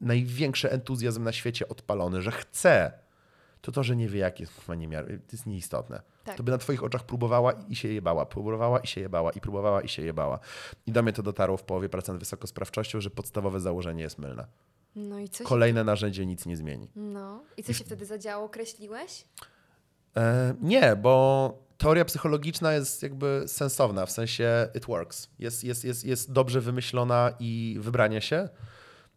największy entuzjazm na świecie odpalony, że chce, to to, że nie wie, jak jest kurwa niemiar, to jest nieistotne. Tak. To by na twoich oczach próbowała i się jebała, próbowała i się jebała, i próbowała i się jebała. I do mnie to dotarło w połowie pracy nad wysokosprawczością, że podstawowe założenie jest mylne. No i co się, Kolejne narzędzie nic nie zmieni. no. I co się wtedy zadziało? Określiłeś? E, nie, bo teoria psychologiczna jest jakby sensowna, w sensie it works. Jest, jest, jest, jest dobrze wymyślona i wybranie się.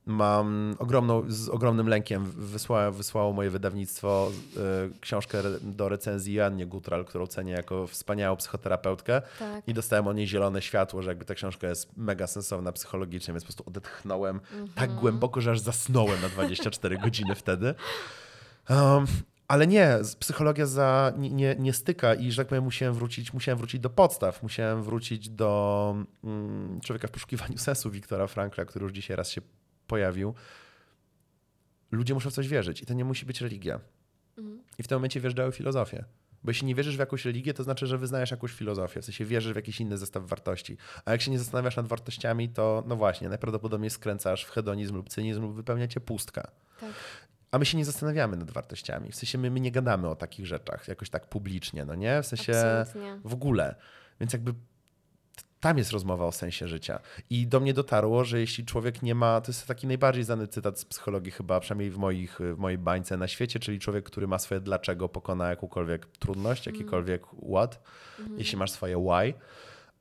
Mam ogromną, z ogromnym lękiem wysłało, wysłało moje wydawnictwo e, książkę do recenzji Joannie Gutral, którą cenię jako wspaniałą psychoterapeutkę. Tak. I dostałem od niej zielone światło, że jakby ta książka jest mega sensowna psychologicznie, więc po prostu odetchnąłem tak głęboko, że aż zasnąłem na 24 godziny wtedy. Um, ale nie, psychologia za, nie, nie, nie styka i że tak powiem musiałem wrócić, musiałem wrócić do podstaw, musiałem wrócić do mm, człowieka w poszukiwaniu sensu Wiktora Frankla, który już dzisiaj raz się pojawił. Ludzie muszą w coś wierzyć i to nie musi być religia. I w tym momencie wjeżdżały filozofie. Bo jeśli nie wierzysz w jakąś religię, to znaczy, że wyznajesz jakąś filozofię, w sensie wierzysz w jakiś inny zestaw wartości. A jak się nie zastanawiasz nad wartościami, to no właśnie, najprawdopodobniej skręcasz w hedonizm lub cynizm lub wypełnia cię pustka. Tak. A my się nie zastanawiamy nad wartościami. W sensie my, my nie gadamy o takich rzeczach jakoś tak publicznie, no nie? W sensie Absolutnie. w ogóle. Więc jakby tam jest rozmowa o sensie życia. I do mnie dotarło, że jeśli człowiek nie ma, to jest taki najbardziej znany cytat z psychologii chyba, przynajmniej w, moich, w mojej bańce na świecie, czyli człowiek, który ma swoje dlaczego, pokona jakąkolwiek trudność, jakikolwiek what, jeśli masz swoje why.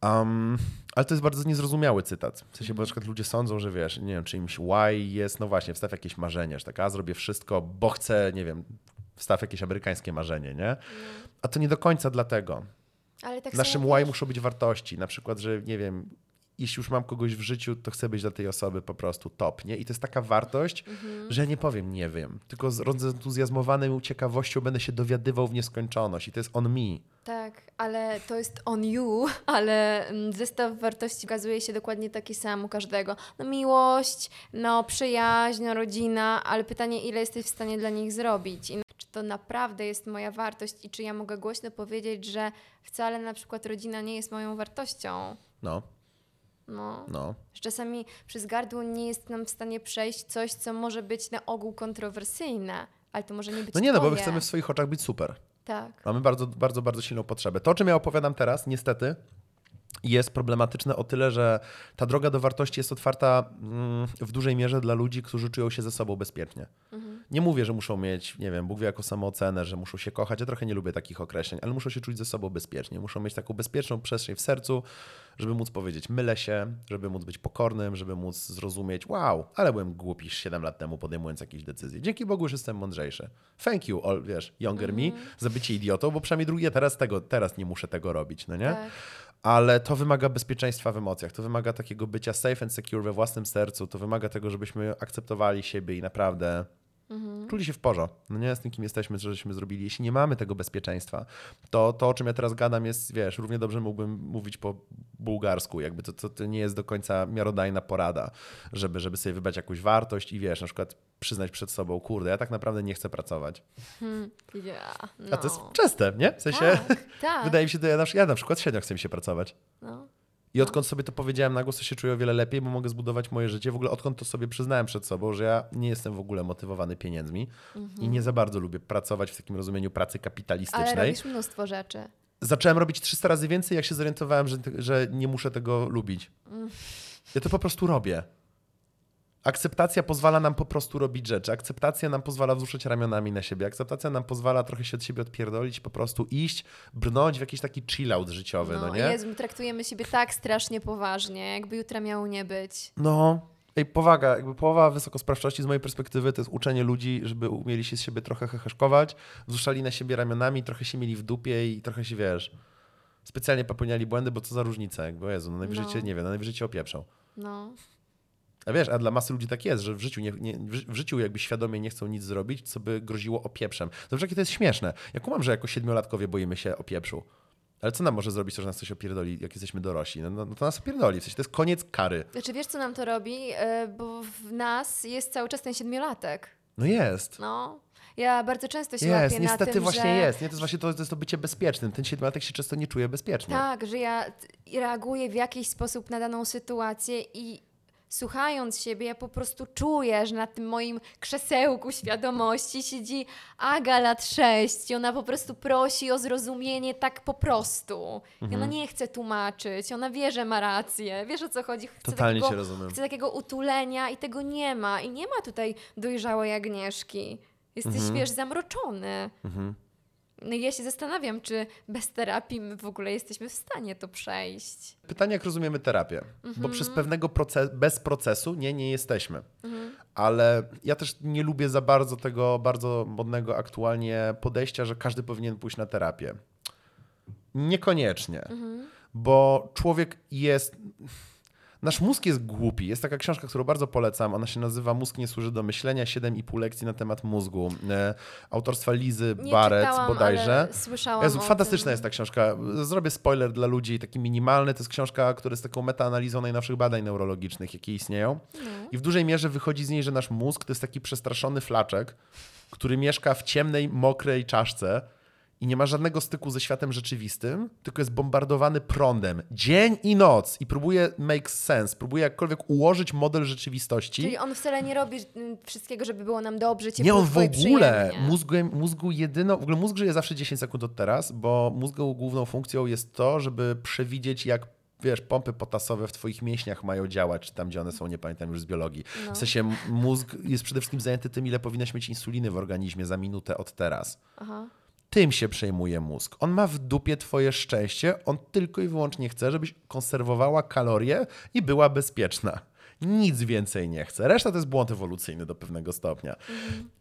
Um, ale to jest bardzo niezrozumiały cytat. W sensie, bo na przykład ludzie sądzą, że wiesz, nie wiem, czyimś why jest, no właśnie, wstaw jakieś marzenie, że tak, a zrobię wszystko, bo chcę, nie wiem, wstaw jakieś amerykańskie marzenie, nie? A to nie do końca dlatego. Tak Naszym why muszą być wartości. Na przykład, że nie wiem, jeśli już mam kogoś w życiu, to chcę być dla tej osoby po prostu top, nie? I to jest taka wartość, Mhm. że ja nie powiem nie wiem, tylko z rozentuzjazmowanym ciekawością będę się dowiadywał w nieskończoność i to jest on me. Tak, ale to jest on you, ale mm, zestaw wartości okazuje się dokładnie taki sam u każdego. No miłość, no przyjaźń, no rodzina, ale pytanie, ile jesteś w stanie dla nich zrobić? I to naprawdę jest moja wartość i czy ja mogę głośno powiedzieć, że wcale na przykład rodzina nie jest moją wartością? No, No. no. Że czasami przez gardło nie jest nam w stanie przejść coś, co może być na ogół kontrowersyjne, ale to może nie być No nie, no bo my twoje. chcemy w swoich oczach być super. Tak. Mamy bardzo, bardzo, bardzo silną potrzebę. To, o czym ja opowiadam teraz, niestety, jest problematyczne o tyle, że ta droga do wartości jest otwarta mm, w dużej mierze dla ludzi, którzy czują się ze sobą bezpiecznie. Nie mówię, że muszą mieć, nie wiem, Bóg wie jako samoocenę, że muszą się kochać. Ja trochę nie lubię takich określeń, ale muszą się czuć ze sobą bezpiecznie. Muszą mieć taką bezpieczną przestrzeń w sercu, żeby móc powiedzieć mylę się, żeby móc być pokornym, żeby móc zrozumieć wow, ale byłem głupi 7 lat temu podejmując jakieś decyzje. Dzięki Bogu już jestem mądrzejszy. Thank you, all, wiesz, younger me, za bycie idiotą, bo przynajmniej drugie teraz tego, teraz nie muszę tego robić, no nie? Tak. ale to wymaga bezpieczeństwa w emocjach, to wymaga takiego bycia safe and secure we własnym sercu, to wymaga tego, żebyśmy akceptowali siebie i naprawdę czuli się w porządku. No nie z tym, kim jesteśmy, co żeśmy zrobili. Jeśli nie mamy tego bezpieczeństwa, to to, o czym ja teraz gadam jest, wiesz, równie dobrze mógłbym mówić po bułgarsku, jakby to, to, to nie jest do końca miarodajna porada, żeby, żeby sobie wybrać jakąś wartość i wiesz, na przykład przyznać przed sobą, kurde, ja tak naprawdę nie chcę pracować. Hmm. Ja, no. A to jest częste, nie? W sensie, Tak, tak. wydaje mi się, to ja na, ja na przykład średnio chce mi się pracować. No. I odkąd sobie to powiedziałem na głos, to się czuję o wiele lepiej, bo mogę zbudować moje życie. W ogóle odkąd to sobie przyznałem przed sobą, że ja nie jestem w ogóle motywowany pieniędzmi i nie za bardzo lubię pracować w takim rozumieniu pracy Ale kapitalistycznej. robisz mnóstwo rzeczy. Zacząłem robić 300 razy więcej, jak się zorientowałem, że, że nie muszę tego lubić. Ja to po prostu robię. Akceptacja pozwala nam po prostu robić rzeczy. Akceptacja nam pozwala wzruszyć ramionami na siebie. Akceptacja nam pozwala trochę się od siebie odpierdolić, po prostu iść, brnąć w jakiś taki chill-out życiowy, no, No, nie? Jezu, my traktujemy siebie tak strasznie poważnie, jakby jutra miało nie być. No, ej, powaga, jakby połowa wysokosprawczości z mojej perspektywy to jest uczenie ludzi, żeby umieli się z siebie trochę heheszkować, wzruszali na siebie ramionami, trochę się mieli w dupie i trochę się, wiesz, specjalnie popełniali błędy, bo co za różnica, jakby, Jezu, no najwyżej No. cię, nie wiem, no najwyżej cię opieprzą. No. A wiesz, a dla masy ludzi tak jest, że w życiu, nie, nie, w ży- w życiu jakby świadomie nie chcą nic zrobić, co by groziło opieprzem. Dobrze, jakie to jest śmieszne. Ja kumam, że jako siedmiolatkowie boimy się opieprzu. Ale co nam może zrobić to, że nas coś opierdoli, jak jesteśmy dorośli? No, no, no to nas opierdoli, w sensie to jest koniec kary. Znaczy wiesz, co nam to robi? E, Bo w nas jest cały czas ten siedmiolatek. No jest. No. Ja bardzo często się Jest, łapię na niestety tym, właśnie że... jest. Nie? To jest właśnie to, to, jest to bycie bezpiecznym. Ten siedmiolatek się często nie czuje bezpiecznie. Tak, że ja reaguję w jakiś sposób na daną sytuację i słuchając siebie, ja po prostu czuję, że na tym moim krzesełku świadomości siedzi Aga lat 6 i ona po prostu prosi o zrozumienie tak po prostu. I Mhm. ona nie chce tłumaczyć, ona wie, że ma rację. Wiesz o co chodzi? Chce Totalnie takiego, rozumiem. Chce takiego utulenia i tego nie ma. I nie ma tutaj dojrzałej Agnieszki. Jesteś, Mhm. wiesz, zamroczony. I ja się zastanawiam, czy bez terapii my w ogóle jesteśmy w stanie to przejść. Pytanie, jak rozumiemy terapię? Bo przez pewnego proces, bez procesu nie, nie jesteśmy. Ale ja też nie lubię za bardzo tego bardzo modnego aktualnie podejścia, że każdy powinien pójść na terapię. Niekoniecznie, bo człowiek jest. Nasz mózg jest głupi. Jest taka książka, którą bardzo polecam. Ona się nazywa Mózg nie służy do myślenia. 7,5 lekcji na temat mózgu. E, Autorstwa Lizy Nie Barrett Barrett czytałam, bodajże. ale słyszałam Jezu, fantastyczna tym. jest ta książka. Zrobię spoiler dla ludzi, taki minimalny. To jest książka, która jest taką metaanalizą najnowszych badań neurologicznych, jakie istnieją. No. I w dużej mierze wychodzi z niej, że nasz mózg to jest taki przestraszony flaczek, który mieszka w ciemnej, mokrej czaszce i nie ma żadnego styku ze światem rzeczywistym, tylko jest bombardowany prądem dzień i noc i próbuje make sense, próbuje jakkolwiek ułożyć model rzeczywistości. Czyli on wcale nie robi mm, wszystkiego, żeby było nam dobrze, ciepło Nie, on w ogóle, mózgu, mózgu jedyną, w ogóle mózg żyje zawsze 10 sekund od teraz, bo mózgu główną funkcją jest to, żeby przewidzieć jak wiesz, pompy potasowe w twoich mięśniach mają działać, czy tam gdzie one są, nie pamiętam już z biologii. No. W sensie mózg jest przede wszystkim zajęty tym, ile powinnaś mieć insuliny w organizmie za minutę od teraz. Aha. Tym się przejmuje mózg. On ma w dupie twoje szczęście, on tylko i wyłącznie chce, żebyś konserwowała kalorie i była bezpieczna. Nic więcej nie chce. Reszta to jest błąd ewolucyjny do pewnego stopnia.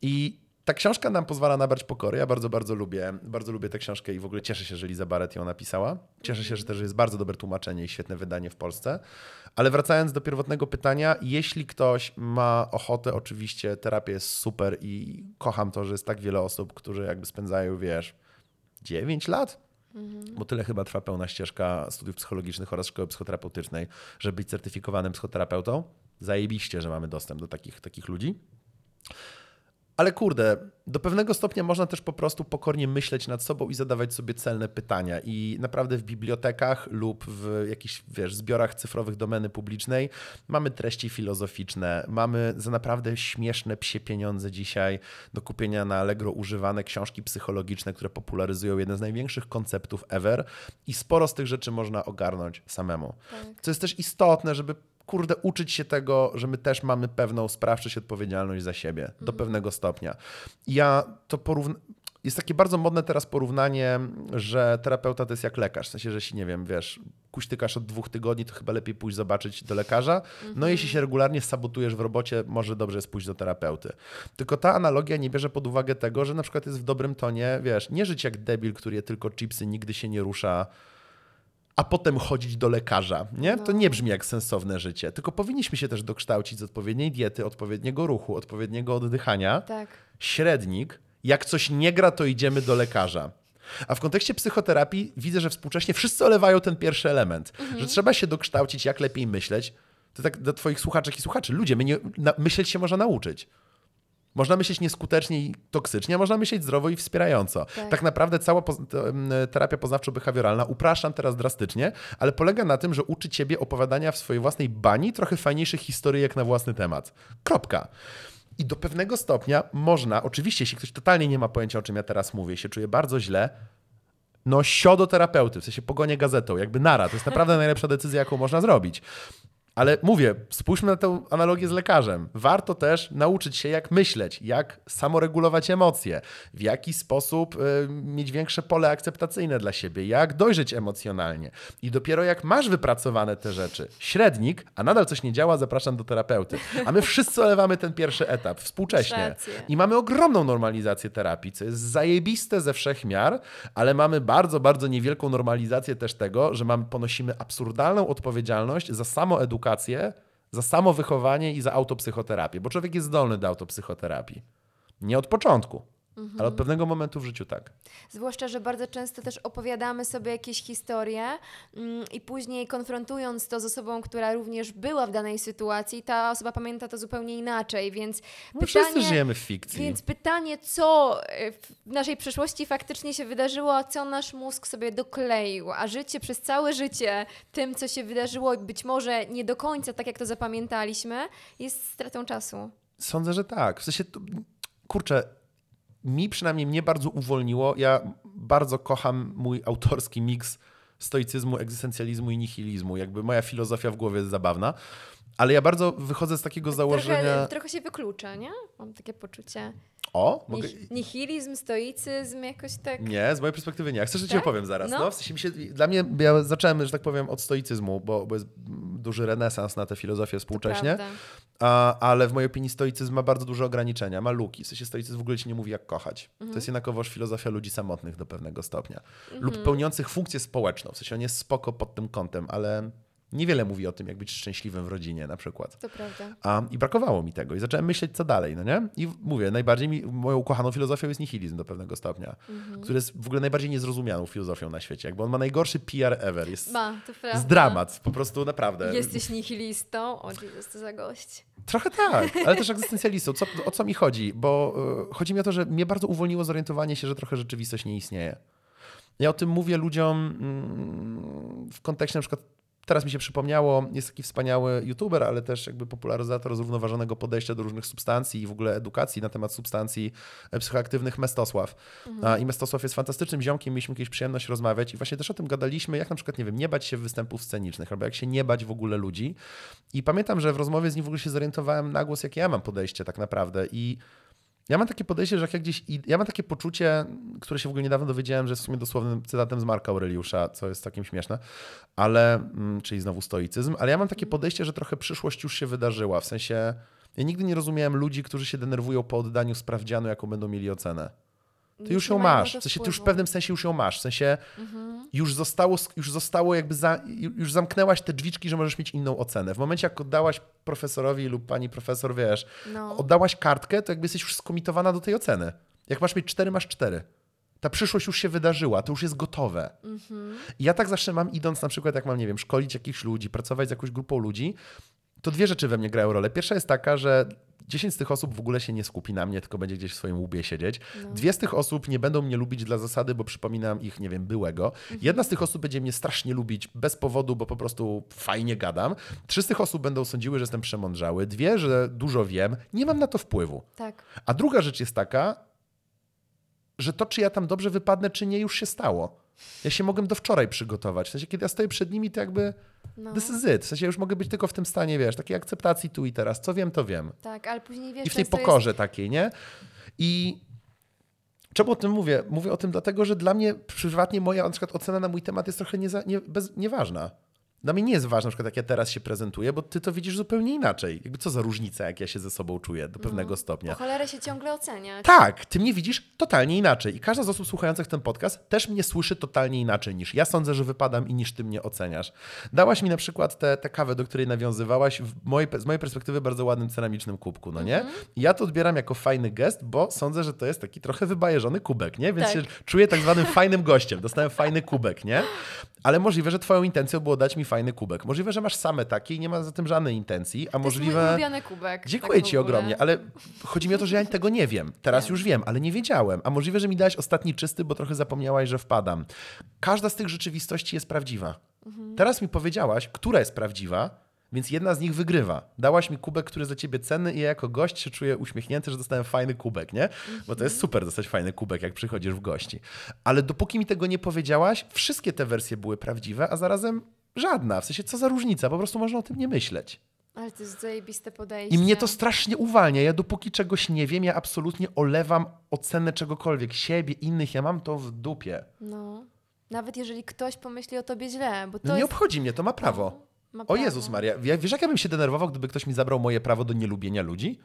I ta książka nam pozwala nabrać pokory. Ja bardzo, bardzo lubię, bardzo lubię tę książkę i w ogóle cieszę się, że Liza Barrett ją napisała. Cieszę się, że też jest bardzo dobre tłumaczenie i świetne wydanie w Polsce. Ale wracając do pierwotnego pytania, jeśli ktoś ma ochotę, oczywiście terapia jest super i kocham to, że jest tak wiele osób, którzy jakby spędzają, wiesz, 9 lat, bo tyle chyba trwa pełna ścieżka studiów psychologicznych oraz szkoły psychoterapeutycznej, żeby być certyfikowanym psychoterapeutą. Zajebiście, że mamy dostęp do takich, takich ludzi. Ale kurde, do pewnego stopnia można też po prostu pokornie myśleć nad sobą i zadawać sobie celne pytania. I naprawdę w bibliotekach lub w jakichś, wiesz, zbiorach cyfrowych domeny publicznej mamy treści filozoficzne, mamy za naprawdę śmieszne psie pieniądze dzisiaj do kupienia na Allegro używane książki psychologiczne, które popularyzują jeden z największych konceptów ever i sporo z tych rzeczy można ogarnąć samemu. Tak. Co jest też istotne, żeby kurde, uczyć się tego, że my też mamy pewną sprawczość odpowiedzialność za siebie do pewnego stopnia. Ja to porównam. Jest takie bardzo modne teraz porównanie, że terapeuta to jest jak lekarz. W sensie, że jeśli, nie wiem, wiesz, kuśtykasz od dwóch tygodni, to chyba lepiej pójść zobaczyć do lekarza. No jeśli się regularnie sabotujesz w robocie, może dobrze jest pójść do terapeuty. Tylko ta analogia nie bierze pod uwagę tego, że na przykład jest w dobrym tonie, wiesz, nie żyć jak debil, który je tylko chipsy, nigdy się nie rusza, a potem chodzić do lekarza. Nie? To No. nie brzmi jak sensowne życie. Tylko powinniśmy się też dokształcić z odpowiedniej diety, odpowiedniego ruchu, odpowiedniego oddychania. Tak. Średnik, jak coś nie gra, to idziemy do lekarza. A w kontekście psychoterapii widzę, że współcześnie wszyscy olewają ten pierwszy element, że trzeba się dokształcić, jak lepiej myśleć. To tak do twoich słuchaczek i słuchaczy. Ludzie, my nie, na, myśleć się można nauczyć. Można myśleć nieskutecznie i toksycznie, a można myśleć zdrowo i wspierająco. Tak, Tak. naprawdę cała poz- terapia poznawczo-behawioralna, upraszczam teraz drastycznie, ale polega na tym, że uczy ciebie opowiadania w swojej własnej bani trochę fajniejszych historyjek na własny temat. Kropka. I do pewnego stopnia można, oczywiście, jeśli ktoś totalnie nie ma pojęcia, o czym ja teraz mówię, się czuje bardzo źle, no sio do terapeuty, w sensie pogonię gazetą, jakby nara. To jest naprawdę najlepsza decyzja, jaką można zrobić. Ale mówię, spójrzmy na tę analogię z lekarzem. Warto też nauczyć się, jak myśleć, jak samoregulować emocje, w jaki sposób y, mieć większe pole akceptacyjne dla siebie, jak dojrzeć emocjonalnie. I dopiero jak masz wypracowane te rzeczy, średnik, a nadal coś nie działa, zapraszam do terapeuty. A my wszyscy olewamy ten pierwszy etap współcześnie. I mamy ogromną normalizację terapii, co jest zajebiste ze wszech miar, ale mamy bardzo, bardzo niewielką normalizację też tego, że mamy, ponosimy absurdalną odpowiedzialność za samoedukację, za samowychowanie i za autopsychoterapię, bo człowiek jest zdolny do autopsychoterapii. Nie od początku, Ale od pewnego momentu w życiu tak. Zwłaszcza, że bardzo często też opowiadamy sobie jakieś historie mm, i później konfrontując to z osobą, która również była w danej sytuacji, ta osoba pamięta to zupełnie inaczej, więc My wszyscy żyjemy w fikcji. Więc pytanie, co e, w naszej przeszłości faktycznie się wydarzyło, a co nasz mózg sobie dokleił, a życie przez całe życie tym, co się wydarzyło, być może nie do końca tak, jak to zapamiętaliśmy, jest stratą czasu. Sądzę, że tak. W sensie, kurczę, mi przynajmniej mnie bardzo uwolniło. Ja bardzo kocham mój autorski miks stoicyzmu, egzystencjalizmu i nihilizmu. Jakby moja filozofia w głowie jest zabawna. Ale ja bardzo wychodzę z takiego założenia. Trochę, trochę się wyklucza, nie? Mam takie poczucie. O, mogę... Nihilizm, stoicyzm, jakoś tak. Nie, z mojej perspektywy nie. Chcesz, ci Tak? opowiem zaraz. No. No. w sensie się, dla mnie, ja zacząłem, że tak powiem, od stoicyzmu, bo, bo jest duży renesans na tę filozofię współcześnie. A, ale w mojej opinii stoicyzm ma bardzo duże ograniczenia, ma luki. W sensie stoicyzm w ogóle ci nie mówi, jak kochać. To jest jednakowoż filozofia ludzi samotnych do pewnego stopnia. Lub pełniących funkcję społeczną. W sensie on jest spoko pod tym kątem, ale niewiele mówi o tym, jak być szczęśliwym w rodzinie na przykład. To prawda. A, I brakowało mi tego. I zacząłem myśleć, co dalej, no nie? I mówię, najbardziej mi, moją ukochaną filozofią jest nihilizm do pewnego stopnia, który jest w ogóle najbardziej niezrozumianą filozofią na świecie. Jakby on ma najgorszy PR ever. Jest, Ma, to prawda. jest dramat, po prostu naprawdę. Jesteś nihilistą? O, Jezus, to za gość. Trochę tak, ale też egzystencjalistą. Co, o co mi chodzi? Bo y, chodzi mi o to, że mnie bardzo uwolniło zorientowanie się, że trochę rzeczywistość nie istnieje. Ja o tym mówię ludziom mm, w kontekście na przykład Teraz mi się przypomniało, jest taki wspaniały youtuber, ale też jakby popularyzator zrównoważonego podejścia do różnych substancji i w ogóle edukacji na temat substancji e, psychoaktywnych Mestosław. A, I Mestosław jest fantastycznym ziomkiem, mieliśmy kiedyś przyjemność rozmawiać i właśnie też o tym gadaliśmy, jak na przykład, nie wiem, nie bać się występów scenicznych, albo jak się nie bać w ogóle ludzi. I pamiętam, że w rozmowie z nim w ogóle się zorientowałem na głos, jakie ja mam podejście tak naprawdę i ja mam takie podejście, że jak ja gdzieś. id- Ja mam takie poczucie, które się w ogóle niedawno dowiedziałem, że jest w sumie dosłownym cytatem z Marka Aureliusza, co jest takim śmieszne, ale. mm, Czyli znowu stoicyzm, ale ja mam takie podejście, że trochę przyszłość już się wydarzyła. W sensie. Ja nigdy nie rozumiałem ludzi, którzy się denerwują po oddaniu sprawdzianu, jaką będą mieli ocenę. Ty już ją masz. W sensie ty już w pewnym sensie już ją masz. W sensie już zostało, już zostało jakby za, już zamknęłaś te drzwiczki, że możesz mieć inną ocenę. W momencie, jak oddałaś profesorowi lub pani profesor, wiesz, No. oddałaś kartkę, to jakby jesteś już skomitowana do tej oceny. Jak masz mieć 4, masz 4. Ta przyszłość już się wydarzyła, to już jest gotowe. I ja tak zawsze mam, idąc na przykład, jak mam, nie wiem, szkolić jakichś ludzi, pracować z jakąś grupą ludzi, to dwie rzeczy we mnie grają rolę. Pierwsza jest taka, że 10 z tych osób w ogóle się nie skupi na mnie, tylko będzie gdzieś w swoim łbie siedzieć. Dwie z tych osób nie będą mnie lubić dla zasady, bo przypominam ich, nie wiem, byłego. Jedna z tych osób będzie mnie strasznie lubić bez powodu, bo po prostu fajnie gadam. Trzy z tych osób będą sądziły, że jestem przemądrzały. Dwie, że dużo wiem. Nie mam na to wpływu. Tak. A druga rzecz jest taka, że to, czy ja tam dobrze wypadnę, czy nie, już się stało. Ja się mogłem do wczoraj przygotować. W sensie, kiedy ja stoję przed nimi, to jakby No. this is it. W sensie, ja już mogę być tylko w tym stanie, wiesz, takiej akceptacji tu i teraz. Co wiem, to wiem. Tak, ale później wiesz, I w tej często jest- pokorze takiej, nie? I czemu o tym mówię? Mówię o tym dlatego, że dla mnie prywatnie moja na przykład ocena na mój temat jest trochę nieza, nie, bez, nieważna. Dla mnie nie jest ważne, na przykład jak ja teraz się prezentuję, bo ty to widzisz zupełnie inaczej. Jakby co za różnica, jak ja się ze sobą czuję do pewnego stopnia. Po cholerę się ciągle oceniać. Tak, ty mnie widzisz totalnie inaczej. I każda z osób słuchających ten podcast też mnie słyszy totalnie inaczej niż ja sądzę, że wypadam i niż ty mnie oceniasz. Dałaś mi na przykład tę tę kawę, do której nawiązywałaś, w mojej, z mojej perspektywy bardzo ładnym ceramicznym kubku, no nie? I ja to odbieram jako fajny gest, bo sądzę, że to jest taki trochę wybajeżony kubek, nie? Więc Tak. się czuję tak zwanym fajnym gościem. Dostałem fajny kubek, nie? Ale możliwe, że twoją intencją było dać mi fajny kubek. Możliwe, że masz same takie i nie ma za tym żadnej intencji, a To jest możliwe... mój ulubiony kubek. Dziękuję tak ci ogromnie, ale chodzi mi o to, że ja tego nie wiem. Teraz już wiem, ale nie wiedziałem. A możliwe, że mi dałeś ostatni czysty, bo trochę zapomniałaś, że wpadam. Każda z tych rzeczywistości jest prawdziwa. Mhm. Teraz mi powiedziałaś, która jest prawdziwa, więc jedna z nich wygrywa. Dałaś mi kubek, który dla ciebie cenny i ja jako gość się czuję uśmiechnięty, że dostałem fajny kubek, nie? Bo to jest Mhm. super dostać fajny kubek, jak przychodzisz w gości. Ale dopóki mi tego nie powiedziałaś, wszystkie te wersje były prawdziwe, a zarazem żadna. W sensie, co za różnica? Po prostu można o tym nie myśleć. Ale to jest zajebiste podejście. I mnie to strasznie uwalnia. Ja dopóki czegoś nie wiem, ja absolutnie olewam ocenę czegokolwiek. Siebie, innych, ja mam to w dupie. No. Nawet jeżeli ktoś pomyśli o tobie źle, bo to No nie jest... obchodzi mnie, to ma prawo. Ma O prawo. Jezus Maria, wiesz jak ja bym się denerwował, gdyby ktoś mi zabrał moje prawo do nielubienia ludzi?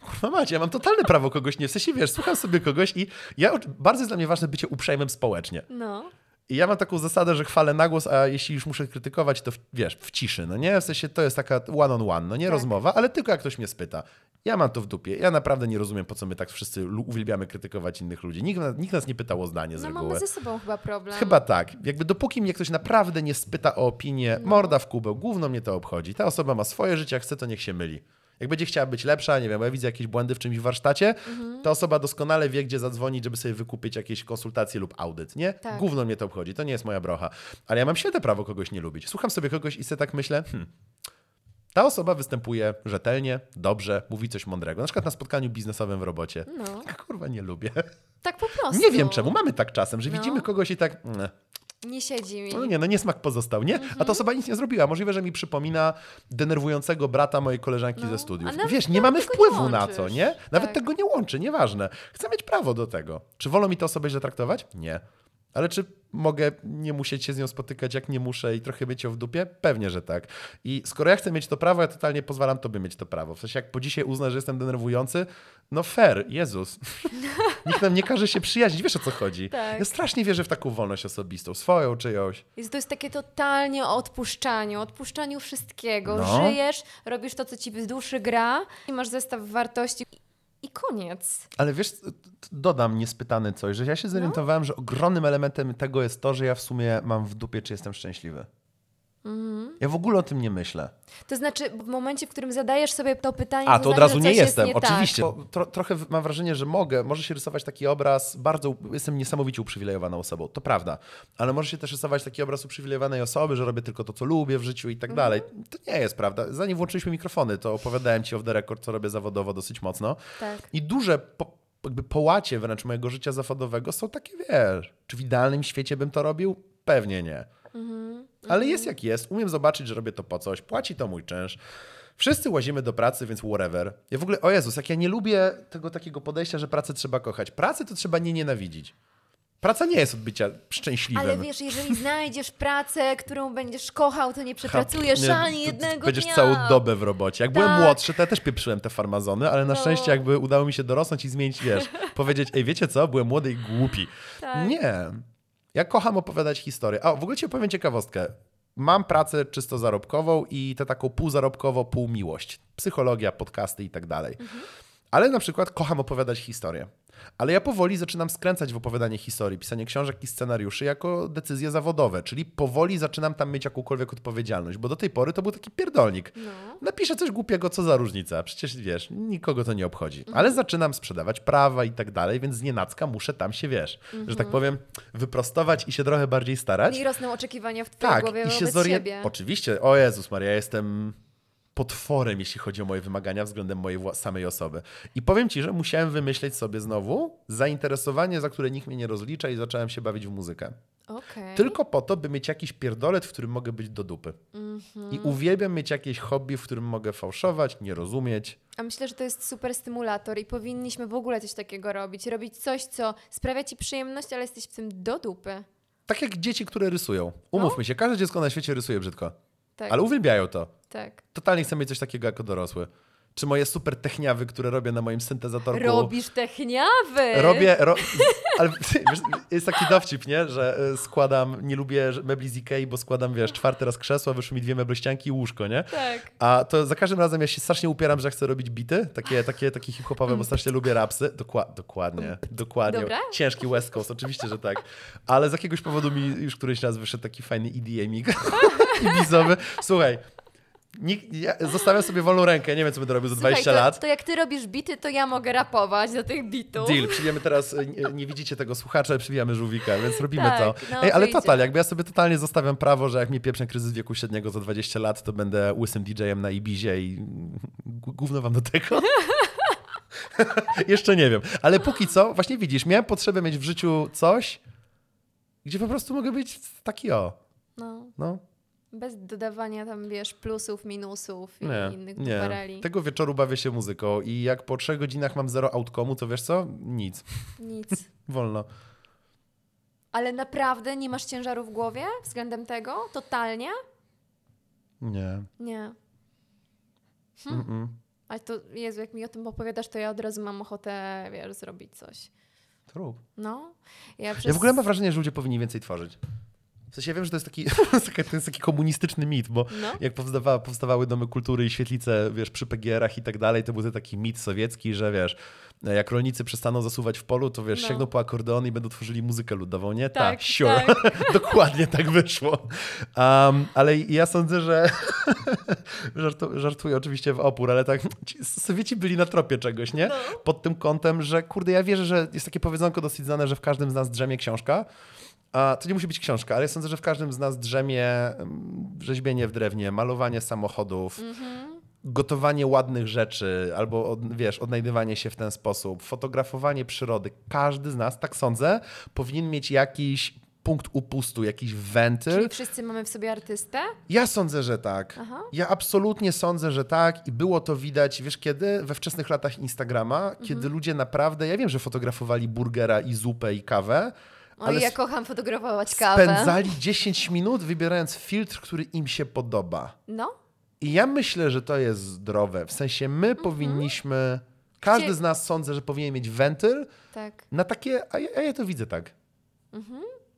Kurwa macie, ja mam totalne prawo kogoś nie... W sensie, wiesz, słucham sobie kogoś i ja... Bardzo jest dla mnie ważne bycie uprzejmym społecznie. No. I ja mam taką zasadę, że chwalę na głos, a jeśli już muszę krytykować, to w, wiesz, w ciszy, no nie? W sensie to jest taka one on one, no nie Tak. rozmowa, ale tylko jak ktoś mnie spyta. Ja mam to w dupie. Ja naprawdę nie rozumiem, po co my tak wszyscy uwielbiamy krytykować innych ludzi. Nikt, nikt nas nie pytał o zdanie z No reguły. mamy ze sobą chyba problem. Chyba tak. Jakby dopóki mnie ktoś naprawdę nie spyta o opinię, No. morda w kubeł, gówno mnie to obchodzi. Ta osoba ma swoje życie, jak chce, to niech się myli. Jak będzie chciała być lepsza, nie wiem, ja widzę jakieś błędy w czymś w warsztacie, Mhm. ta osoba doskonale wie, gdzie zadzwonić, żeby sobie wykupić jakieś konsultacje lub audyt, nie? Tak. Gówno mnie to obchodzi, to nie jest moja brocha. Ale ja mam święte prawo kogoś nie lubić. Słucham sobie kogoś i sobie tak myślę, hmm, ta osoba występuje rzetelnie, dobrze, mówi coś mądrego. Na przykład na spotkaniu biznesowym w robocie. No, Ja kurwa nie lubię. tak po prostu. Nie wiem czemu, mamy tak czasem, że No. widzimy kogoś i tak... mm, Nie siedzi mi. no nie, no niesmak pozostał, nie? A Mhm. ta osoba nic nie zrobiła. Możliwe, że mi przypomina denerwującego brata mojej koleżanki No, ze studiów. a Wiesz, nie mamy tego nie wpływu na to, nie? Nawet Tak. tego nie łączy, nieważne. Chcę mieć prawo do tego. Czy wolą mi tę osobę źle traktować? Nie. Ale czy mogę nie musieć się z nią spotykać, jak nie muszę i trochę mieć ją w dupie? Pewnie, że tak. I skoro ja chcę mieć to prawo, ja totalnie pozwalam tobie mieć to prawo. W sensie, jak po dzisiaj uznasz, że jestem denerwujący, no fair, Jezus. Nikt nam nie każe się przyjaźnić, wiesz o co chodzi. Tak. Ja strasznie wierzę w taką wolność osobistą, swoją czyjąś. Jest, to jest takie totalnie o odpuszczaniu, odpuszczaniu wszystkiego. No. Żyjesz, robisz to, co ci w duszy gra i masz zestaw wartości i, koniec. Ale wiesz, dodam niespytany coś, że ja No. się zorientowałem, że ogromnym elementem tego jest to, że ja w sumie mam w dupie, czy jestem szczęśliwy. Mhm. Ja w ogóle o tym nie myślę. To znaczy, w momencie, w którym zadajesz sobie to pytanie, A, to, to od znaczy, razu nie jestem, nie tak. oczywiście. Bo Tro, trochę mam wrażenie, że mogę, może się rysować taki obraz, bardzo, jestem niesamowicie uprzywilejowaną osobą, to prawda. Ale może się też rysować taki obraz uprzywilejowanej osoby, że robię tylko to, co lubię w życiu i tak Mhm. dalej. To nie jest prawda. Zanim włączyliśmy mikrofony, to opowiadałem ci off the record, co robię zawodowo dosyć mocno. Tak. I duże po, jakby połacie wręcz mojego życia zawodowego są takie, wiesz, czy w idealnym świecie bym to robił? Pewnie nie. Ale jest jak jest, umiem zobaczyć, że robię to po coś, płaci to mój czynsz. Wszyscy łazimy do pracy, więc whatever. Ja w ogóle, o Jezus, jak ja nie lubię tego takiego podejścia, że pracę trzeba kochać. Pracę to trzeba nie nienawidzić. Praca nie jest od bycia szczęśliwym. Ale wiesz, jeżeli znajdziesz pracę, którą będziesz kochał, to nie przepracujesz Nie, ani jednego Będziesz dnia. całą dobę w robocie. Jak byłem Tak. młodszy, to ja też pieprzyłem te farmazony, ale na No. szczęście jakby udało mi się dorosnąć i zmienić, wiesz, powiedzieć, ej, wiecie co, byłem młody i głupi. Tak. Nie. Ja kocham opowiadać historię. A w ogóle ci opowiem ciekawostkę. Mam pracę czysto zarobkową i tę taką półzarobkowo, pół miłość. Psychologia, podcasty i tak dalej. Ale na przykład kocham opowiadać historię. Ale ja powoli zaczynam skręcać w opowiadanie historii, pisanie książek i scenariuszy jako decyzje zawodowe, czyli powoli zaczynam tam mieć jakąkolwiek odpowiedzialność, bo do tej pory to był taki pierdolnik. No. Napiszę coś głupiego, co za różnica, przecież wiesz, nikogo to nie obchodzi. Ale zaczynam sprzedawać prawa i tak dalej, więc nienacka muszę tam się, wiesz, że tak powiem, wyprostować i się trochę bardziej starać. I rosną oczekiwania w twojej Tak, głowie i się wobec siebie. Oczywiście, o Jezus Maria, ja jestem potworem, jeśli chodzi o moje wymagania względem mojej samej osoby. I powiem ci, że musiałem wymyśleć sobie znowu zainteresowanie, za które nikt mnie nie rozlicza i zacząłem się bawić w muzykę. Okej. Tylko po to, by mieć jakiś pierdolet, w którym mogę być do dupy. Mhm. I uwielbiam mieć jakieś hobby, w którym mogę fałszować, nie rozumieć. A myślę, że to jest super stymulator i powinniśmy w ogóle coś takiego robić. Robić coś, co sprawia ci przyjemność, ale jesteś w tym do dupy. Tak jak dzieci, które rysują. Umówmy się, każde dziecko na świecie rysuje brzydko, Tak, ale uwielbiają to. Tak. Totalnie chcę mieć coś takiego jako dorosły. Czy moje super techniawy, które robię na moim syntezatorku. Robisz techniawy! Robię, ro... ale jest taki dowcip, nie? że y, składam, nie lubię mebli z Ikei, bo składam, wiesz, czwarty raz krzesło, wyszły mi dwie meblościanki i łóżko, nie? Tak. A to za każdym razem ja się strasznie upieram, że chcę robić bity, takie, takie, takie hip-hopowe, bo strasznie lubię rapsy. Dokła- dokładnie, dokładnie. Dobra. Ciężki West Coast, oczywiście, że tak. Ale z jakiegoś powodu mi już któryś raz wyszedł taki fajny E EDM-ik ibizowy. Słuchaj, nikt, ja zostawiam sobie wolną rękę, nie wiem, co będę robił za 20 Słuchaj, lat. To, to jak ty robisz bity, to ja mogę rapować do tych bitów. Deal, przyjmiemy teraz, nie, nie widzicie tego słuchacza, ale przybijamy żółwika, więc robimy Tak, to. no, Ej, ale total, jakby ja sobie totalnie zostawiam prawo, że jak mnie pieprzę kryzys wieku średniego za 20 lat, to będę łysym DJ-em na Ibizie i gówno wam do tego. Jeszcze nie wiem, ale póki co, właśnie widzisz, miałem potrzebę mieć w życiu coś, gdzie po prostu mogę być taki o, No, no. Bez dodawania tam, wiesz, plusów, minusów i Nie, innych nie. dupereli. Tego wieczoru bawię się muzyką i jak po trzech godzinach mam zero outcome'u, to wiesz co? Nic. Nic. Wolno. Ale naprawdę nie masz ciężaru w głowie względem tego? Totalnie? Nie. Nie. Mm-mm. Ale to, Jezu, jak mi o tym opowiadadasz, to ja od razu mam ochotę, wiesz, zrobić coś. Rób. No. Ja, przez... Ja w ogóle mam wrażenie, że ludzie powinni więcej tworzyć. W sensie ja wiem, że to jest taki, to jest taki komunistyczny mit, bo No. jak powstawa, powstawały domy kultury i świetlice, wiesz, przy PGR-ach i tak dalej, to był to taki mit sowiecki, że wiesz, jak rolnicy przestaną zasuwać w polu, to wiesz, No. sięgną po akordeon i będą tworzyli muzykę ludową, nie? Tak, Ta, sure. Dokładnie tak wyszło. Um, ale ja sądzę, że żartu, żartuję oczywiście w opór, ale tak ci Sowieci byli na tropie czegoś, nie? No. Pod tym kątem, że kurde, ja wierzę, że jest takie powiedzonko dosyć znane, że w każdym z nas drzemie książka. A to nie musi być książka, ale ja sądzę, że w każdym z nas drzemie mm, rzeźbienie w drewnie, malowanie samochodów, Mhm. gotowanie ładnych rzeczy, albo od, wiesz, odnajdywanie się w ten sposób, fotografowanie przyrody. Każdy z nas, tak sądzę, powinien mieć jakiś punkt upustu, jakiś wentyl. Czyli wszyscy mamy w sobie artystę? Ja sądzę, że tak. Aha. Ja absolutnie sądzę, że tak i było to widać, wiesz kiedy? We wczesnych latach Instagrama, kiedy Mhm. ludzie naprawdę, ja wiem, że fotografowali burgera i zupę i kawę, Oj, ale ja kocham fotografować kawę. spędzali 10 minut wybierając filtr, który im się podoba. No, I ja myślę, że to jest zdrowe. W sensie my powinniśmy, każdy Gdzie- z nas sądzę, że powinien mieć wentyl tak. na takie, a ja, a ja to widzę tak.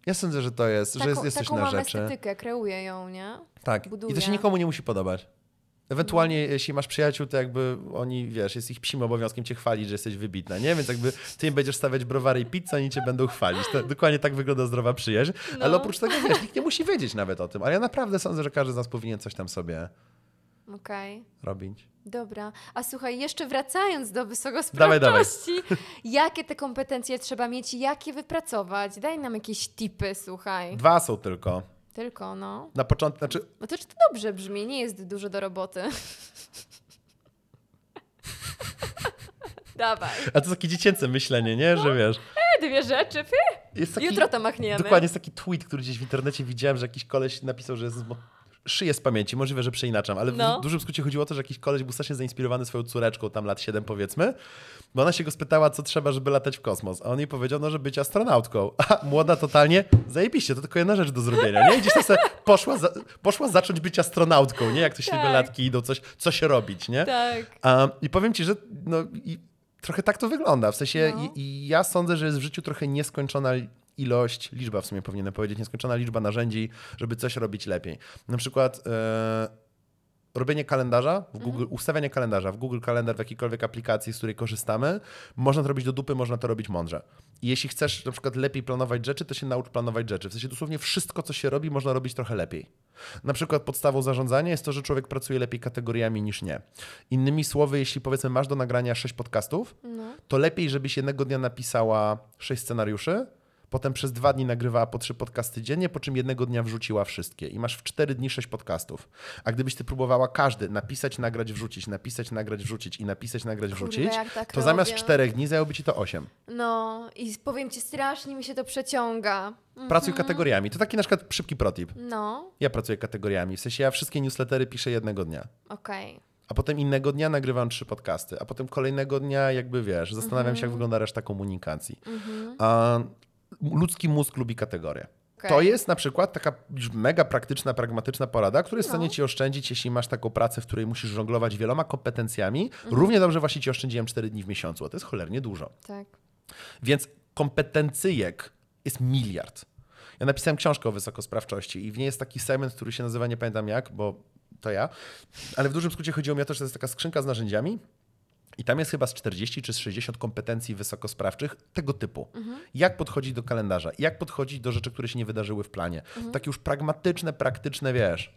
Ja sądzę, że to jest, że jest, jest coś taką na mam rzeczy. estetykę, kreuję ją, nie? Tak. I to się nikomu nie musi podobać. Ewentualnie, jeśli masz przyjaciół, to jakby oni, wiesz, jest ich psim obowiązkiem cię chwalić, że jesteś wybitna, nie? Więc jakby ty im będziesz stawiać browary i pizzę, oni cię będą chwalić. To, dokładnie tak wygląda zdrowa przyjaźń. No. Ale oprócz tego, wiesz, nikt nie musi wiedzieć nawet o tym. Ale ja naprawdę sądzę, że każdy z nas powinien coś tam sobie Okej. robić. Dobra. A słuchaj, jeszcze wracając do Dawaj, wysokosprawczości, jakie te kompetencje trzeba mieć i jak je wypracować? Daj nam jakieś tipy, słuchaj. Dwa są tylko. Tylko, no. Na początku, znaczy, No to czy to dobrze brzmi? Nie jest dużo do roboty. Dawaj. a to takie dziecięce myślenie, nie? Że wiesz, E, dwie rzeczy. Fy. taki... Jutro to machniemy. Dokładnie jest taki tweet, który gdzieś w internecie widziałem, że jakiś koleś napisał, że jest. Szyję z pamięci, możliwe, że przeinaczam, ale No. w dużym skrócie chodziło o to, że jakiś koleś był strasznie zainspirowany swoją córeczką, tam lat 7 powiedzmy, bo ona się go spytała, co trzeba, żeby latać w kosmos, a on jej powiedział, no, że być astronautką. A młoda totalnie, zajebiście, to tylko jedna rzecz do zrobienia, nie? I gdzieś tam sobie poszła, za, poszła zacząć być astronautką, nie? Jak to siedmiolatki idą coś, coś robić, nie? Tak. Um, I powiem ci, że no, trochę tak to wygląda. W sensie No. i, i ja sądzę, że jest w życiu trochę nieskończona ilość, liczba w sumie powinienem powiedzieć, nieskończona liczba narzędzi, żeby coś robić lepiej. Na przykład e, robienie kalendarza w Google, ustawianie kalendarza w Google Kalendar w jakiejkolwiek aplikacji, z której korzystamy, można to robić do dupy, można to robić mądrze. I jeśli chcesz na przykład lepiej planować rzeczy, to się naucz planować rzeczy. W sensie dosłownie wszystko, co się robi, można robić trochę lepiej. Na przykład podstawą zarządzania jest to, że człowiek pracuje lepiej kategoriami niż nie. Innymi słowy, jeśli powiedzmy masz do nagrania sześć podcastów, No. to lepiej, żebyś jednego dnia napisała sześć scenariuszy, potem przez dwa dni nagrywała po trzy podcasty dziennie, po czym jednego dnia wrzuciła wszystkie i masz w cztery dni sześć podcastów. A gdybyś ty próbowała każdy napisać, nagrać, wrzucić, napisać, nagrać, wrzucić i napisać, nagrać, Kurde, wrzucić, tak to zamiast robię. czterech dni zajęłoby ci to osiem. No i powiem ci, strasznie mi się to przeciąga. Pracuj kategoriami. To taki na przykład szybki protip. No, Ja pracuję kategoriami. W sensie ja wszystkie newslettery piszę jednego dnia. okej. A potem innego dnia nagrywam trzy podcasty, a potem kolejnego dnia jakby wiesz, zastanawiam się, jak wygląda reszta komunikacji. A ludzki mózg lubi kategorie. Okej. To jest na przykład taka mega praktyczna, pragmatyczna porada, która jest w No. stanie ci oszczędzić, jeśli masz taką pracę, w której musisz żonglować wieloma kompetencjami. Równie dobrze właśnie ci oszczędziłem 4 dni w miesiącu, a to jest cholernie dużo. Tak. Więc kompetencyjek jest miliard. Ja napisałem książkę o wysokosprawczości i w niej jest taki segment, który się nazywa, nie pamiętam jak, bo to ja, ale w dużym skrócie chodziło mi o to, że to jest taka skrzynka z narzędziami i tam jest chyba z 40 czy z 60 kompetencji wysokosprawczych tego typu. Jak podchodzić do kalendarza, jak podchodzić do rzeczy, które się nie wydarzyły w planie. Takie już pragmatyczne, praktyczne, wiesz,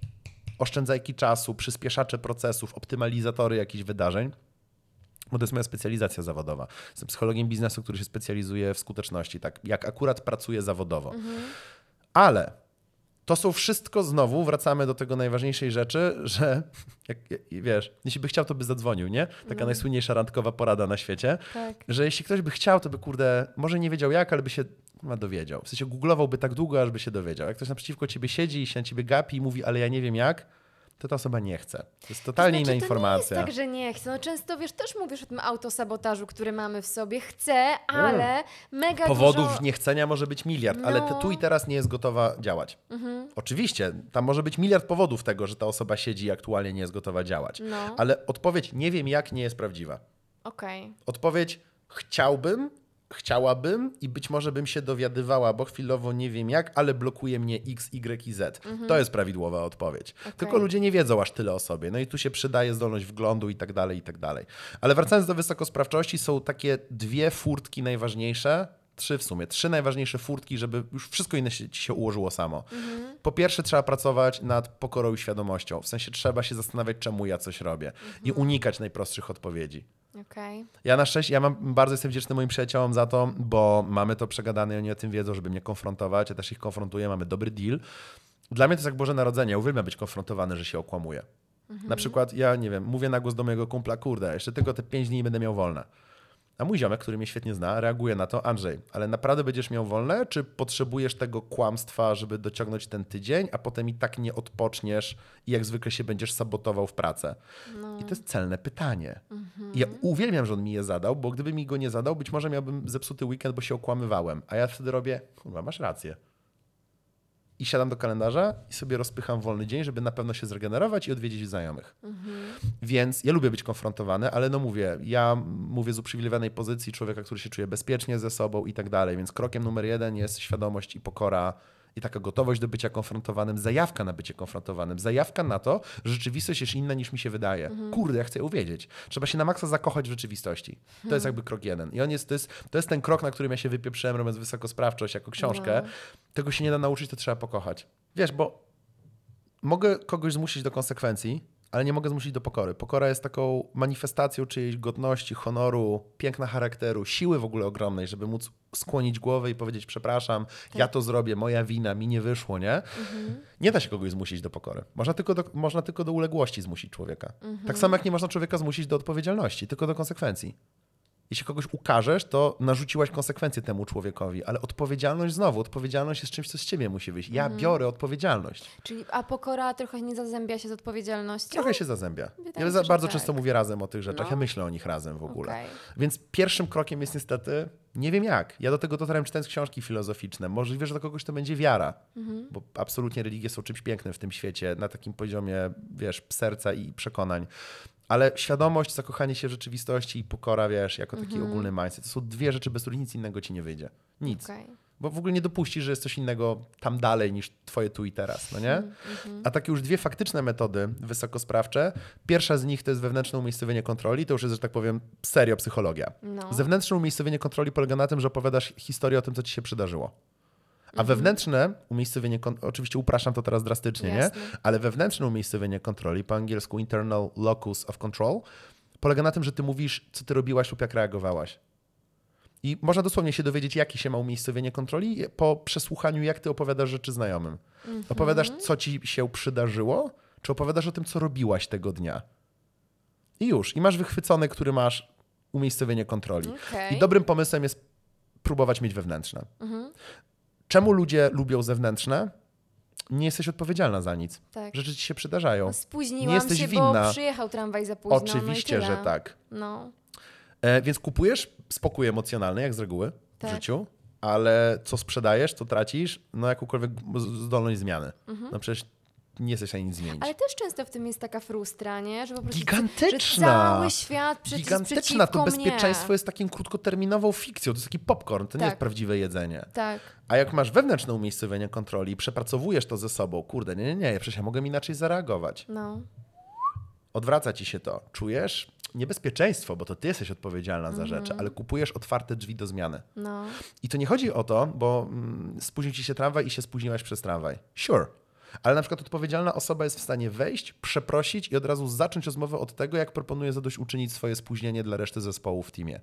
oszczędzajki czasu, przyspieszacze procesów, optymalizatory jakichś wydarzeń. Bo to jest moja specjalizacja zawodowa. Jestem psychologiem biznesu, który się specjalizuje w skuteczności, tak jak akurat pracuję zawodowo. Ale to są wszystko znowu, wracamy do tego najważniejszej rzeczy, że jak, wiesz, jeśli by chciał, to by zadzwonił, nie? Taka najsłynniejsza randkowa porada na świecie, Tak. że jeśli ktoś by chciał, to by kurde, może nie wiedział jak, ale by się chyba dowiedział. W sensie googlowałby tak długo, aż by się dowiedział. Jak ktoś naprzeciwko ciebie siedzi i się na ciebie gapi i mówi, ale ja nie wiem jak, to ta osoba nie chce. To jest totalnie znaczy, inna informacja. To nie jest tak, że nie chcę. No często, wiesz, też mówisz o tym autosabotażu, który mamy w sobie. Chcę, ale mega Powodów dużo... niechcenia może być miliard, ale No. tu i teraz nie jest gotowa działać. Oczywiście, tam może być miliard powodów tego, że ta osoba siedzi i aktualnie nie jest gotowa działać. No. Ale odpowiedź nie wiem jak nie jest prawdziwa. Okej. Odpowiedź chciałbym, chciałabym i być może bym się dowiadywała, bo chwilowo nie wiem jak, ale blokuje mnie X, Y i Z. To jest prawidłowa odpowiedź. Tylko ludzie nie wiedzą aż tyle o sobie. No i tu się przydaje zdolność wglądu i tak dalej, i tak dalej. Ale wracając do wysokosprawczości, są takie dwie furtki najważniejsze, trzy w sumie, trzy najważniejsze furtki, żeby już wszystko inne się, ci się ułożyło samo. Po pierwsze, trzeba pracować nad pokorą i świadomością. W sensie trzeba się zastanawiać, czemu ja coś robię i unikać najprostszych odpowiedzi. Okej. Ja na szczęście, ja mam, bardzo jestem wdzięczny moim przyjaciołom za to, bo mamy to przegadane i oni o tym wiedzą, żeby mnie konfrontować. Ja też ich konfrontuję, mamy dobry deal. Dla mnie to jest jak Boże Narodzenie. Ja uwielbiam być konfrontowany, że się okłamuję. Na przykład ja, nie wiem, mówię na głos do mojego kumpla, kurde, jeszcze tylko te pięć dni będę miał wolne. A mój ziomek, który mnie świetnie zna, reaguje na to, Andrzej, ale naprawdę będziesz miał wolne, czy potrzebujesz tego kłamstwa, żeby dociągnąć ten tydzień, a potem i tak nie odpoczniesz i jak zwykle się będziesz sabotował w pracę? I to jest celne pytanie. I ja uwielbiam, że on mi je zadał, bo gdyby mi go nie zadał, być może miałbym zepsuty weekend, bo się okłamywałem. A ja wtedy robię, kurwa, masz rację. I siadam do kalendarza i sobie rozpycham wolny dzień, żeby na pewno się zregenerować i odwiedzić znajomych. Więc ja lubię być konfrontowany, ale no mówię, ja mówię z uprzywilejowanej pozycji człowieka, który się czuje bezpiecznie ze sobą i tak dalej. Więc krokiem numer jeden jest świadomość i pokora i taka gotowość do bycia konfrontowanym, zajawka na bycie konfrontowanym, zajawka na to, że rzeczywistość jest inna niż mi się wydaje. Kurde, ja chcę ją wiedzieć. Trzeba się na maksa zakochać w rzeczywistości. To jest jakby krok jeden. I on jest, to, jest, to jest ten krok, na którym ja się wypieprzyłem, robiąc wysokosprawczość jako książkę. No. Tego się nie da nauczyć, to trzeba pokochać. Wiesz, bo mogę kogoś zmusić do konsekwencji, ale nie mogę zmusić do pokory. Pokora jest taką manifestacją czyjejś godności, honoru, piękna charakteru, siły w ogóle ogromnej, żeby móc skłonić głowę i powiedzieć przepraszam, ja to zrobię, moja wina, mi nie wyszło, nie? Nie da się kogoś zmusić do pokory. Można tylko do, można tylko do uległości zmusić człowieka. Tak samo jak nie można człowieka zmusić do odpowiedzialności, tylko do konsekwencji. Jeśli kogoś ukażesz, to narzuciłaś konsekwencje temu człowiekowi, ale odpowiedzialność znowu, odpowiedzialność jest czymś, co z ciebie musi wyjść. Ja biorę odpowiedzialność. Czyli, a pokora trochę nie zazębia się z odpowiedzialnością? Trochę się zazębia. Wydaje Ja się, bardzo tak. często mówię razem o tych rzeczach. No. Ja myślę o nich razem w ogóle. Okej. Więc pierwszym krokiem jest niestety, nie wiem jak. Ja do tego dotarłem czytając książki filozoficzne. Możliwe, że dla kogoś to będzie wiara, Mhm. bo absolutnie religie są czymś pięknym w tym świecie, na takim poziomie, wiesz, serca i przekonań. Ale świadomość, zakochanie się w rzeczywistości i pokora, wiesz, jako taki Mhm. ogólny mindset, to są dwie rzeczy, bez których nic innego ci nie wyjdzie. Nic. Okej. Bo w ogóle nie dopuścisz, że jest coś innego tam dalej niż twoje tu i teraz, no nie? A takie już dwie faktyczne metody wysokosprawcze. Pierwsza z nich to jest wewnętrzne umiejscowienie kontroli, to już jest, że tak powiem, serio psychologia. No. Zewnętrzne umiejscowienie kontroli polega na tym, że opowiadasz historię o tym, co ci się przydarzyło. A wewnętrzne umiejscowienie, oczywiście upraszczam to teraz drastycznie, Jasne. nie? Ale wewnętrzne umiejscowienie kontroli, po angielsku internal locus of control, polega na tym, że ty mówisz, co ty robiłaś lub jak reagowałaś. I można dosłownie się dowiedzieć, jakie się ma umiejscowienie kontroli po przesłuchaniu, jak ty opowiadasz rzeczy znajomym. Opowiadasz, co ci się przydarzyło, czy opowiadasz o tym, co robiłaś tego dnia. I już. I masz wychwycony, który masz umiejscowienie kontroli. Okej. I dobrym pomysłem jest próbować mieć wewnętrzne. Czemu ludzie lubią zewnętrzne? Nie jesteś odpowiedzialna za nic. Tak. Rzeczy ci się przydarzają. No, spóźniłam Nie jesteś się, winna. bo przyjechał tramwaj za późno. Oczywiście, no że tak. No. E, więc kupujesz spokój emocjonalny, jak z reguły w Tak. życiu, ale co sprzedajesz, to tracisz, no jakąkolwiek zdolność zmiany. No przecież nie jesteś stanie nic zmienić. Mhm. Ale też często w tym jest taka frustra, nie? Że po prostu Gigantyczna! Cały świat przecież Gigantyczna, to bezpieczeństwo mnie. jest takim krótkoterminową fikcją, to jest taki popcorn, to nie Tak. jest prawdziwe jedzenie. Tak. A jak masz wewnętrzne umiejscowienie kontroli i przepracowujesz to ze sobą, kurde, nie, nie, nie, przecież ja mogę inaczej zareagować. No. Odwraca ci się to. Czujesz niebezpieczeństwo, bo to ty jesteś odpowiedzialna za Mhm. rzeczy, ale kupujesz otwarte drzwi do zmiany. No. I to nie chodzi o to, bo mm, spóźnił ci się tramwaj i się spóźniłaś przez tramwaj. Sure. Ale na przykład odpowiedzialna osoba jest w stanie wejść, przeprosić i od razu zacząć rozmowę od tego, jak proponuje zadośćuczynić swoje spóźnienie dla reszty zespołu w teamie.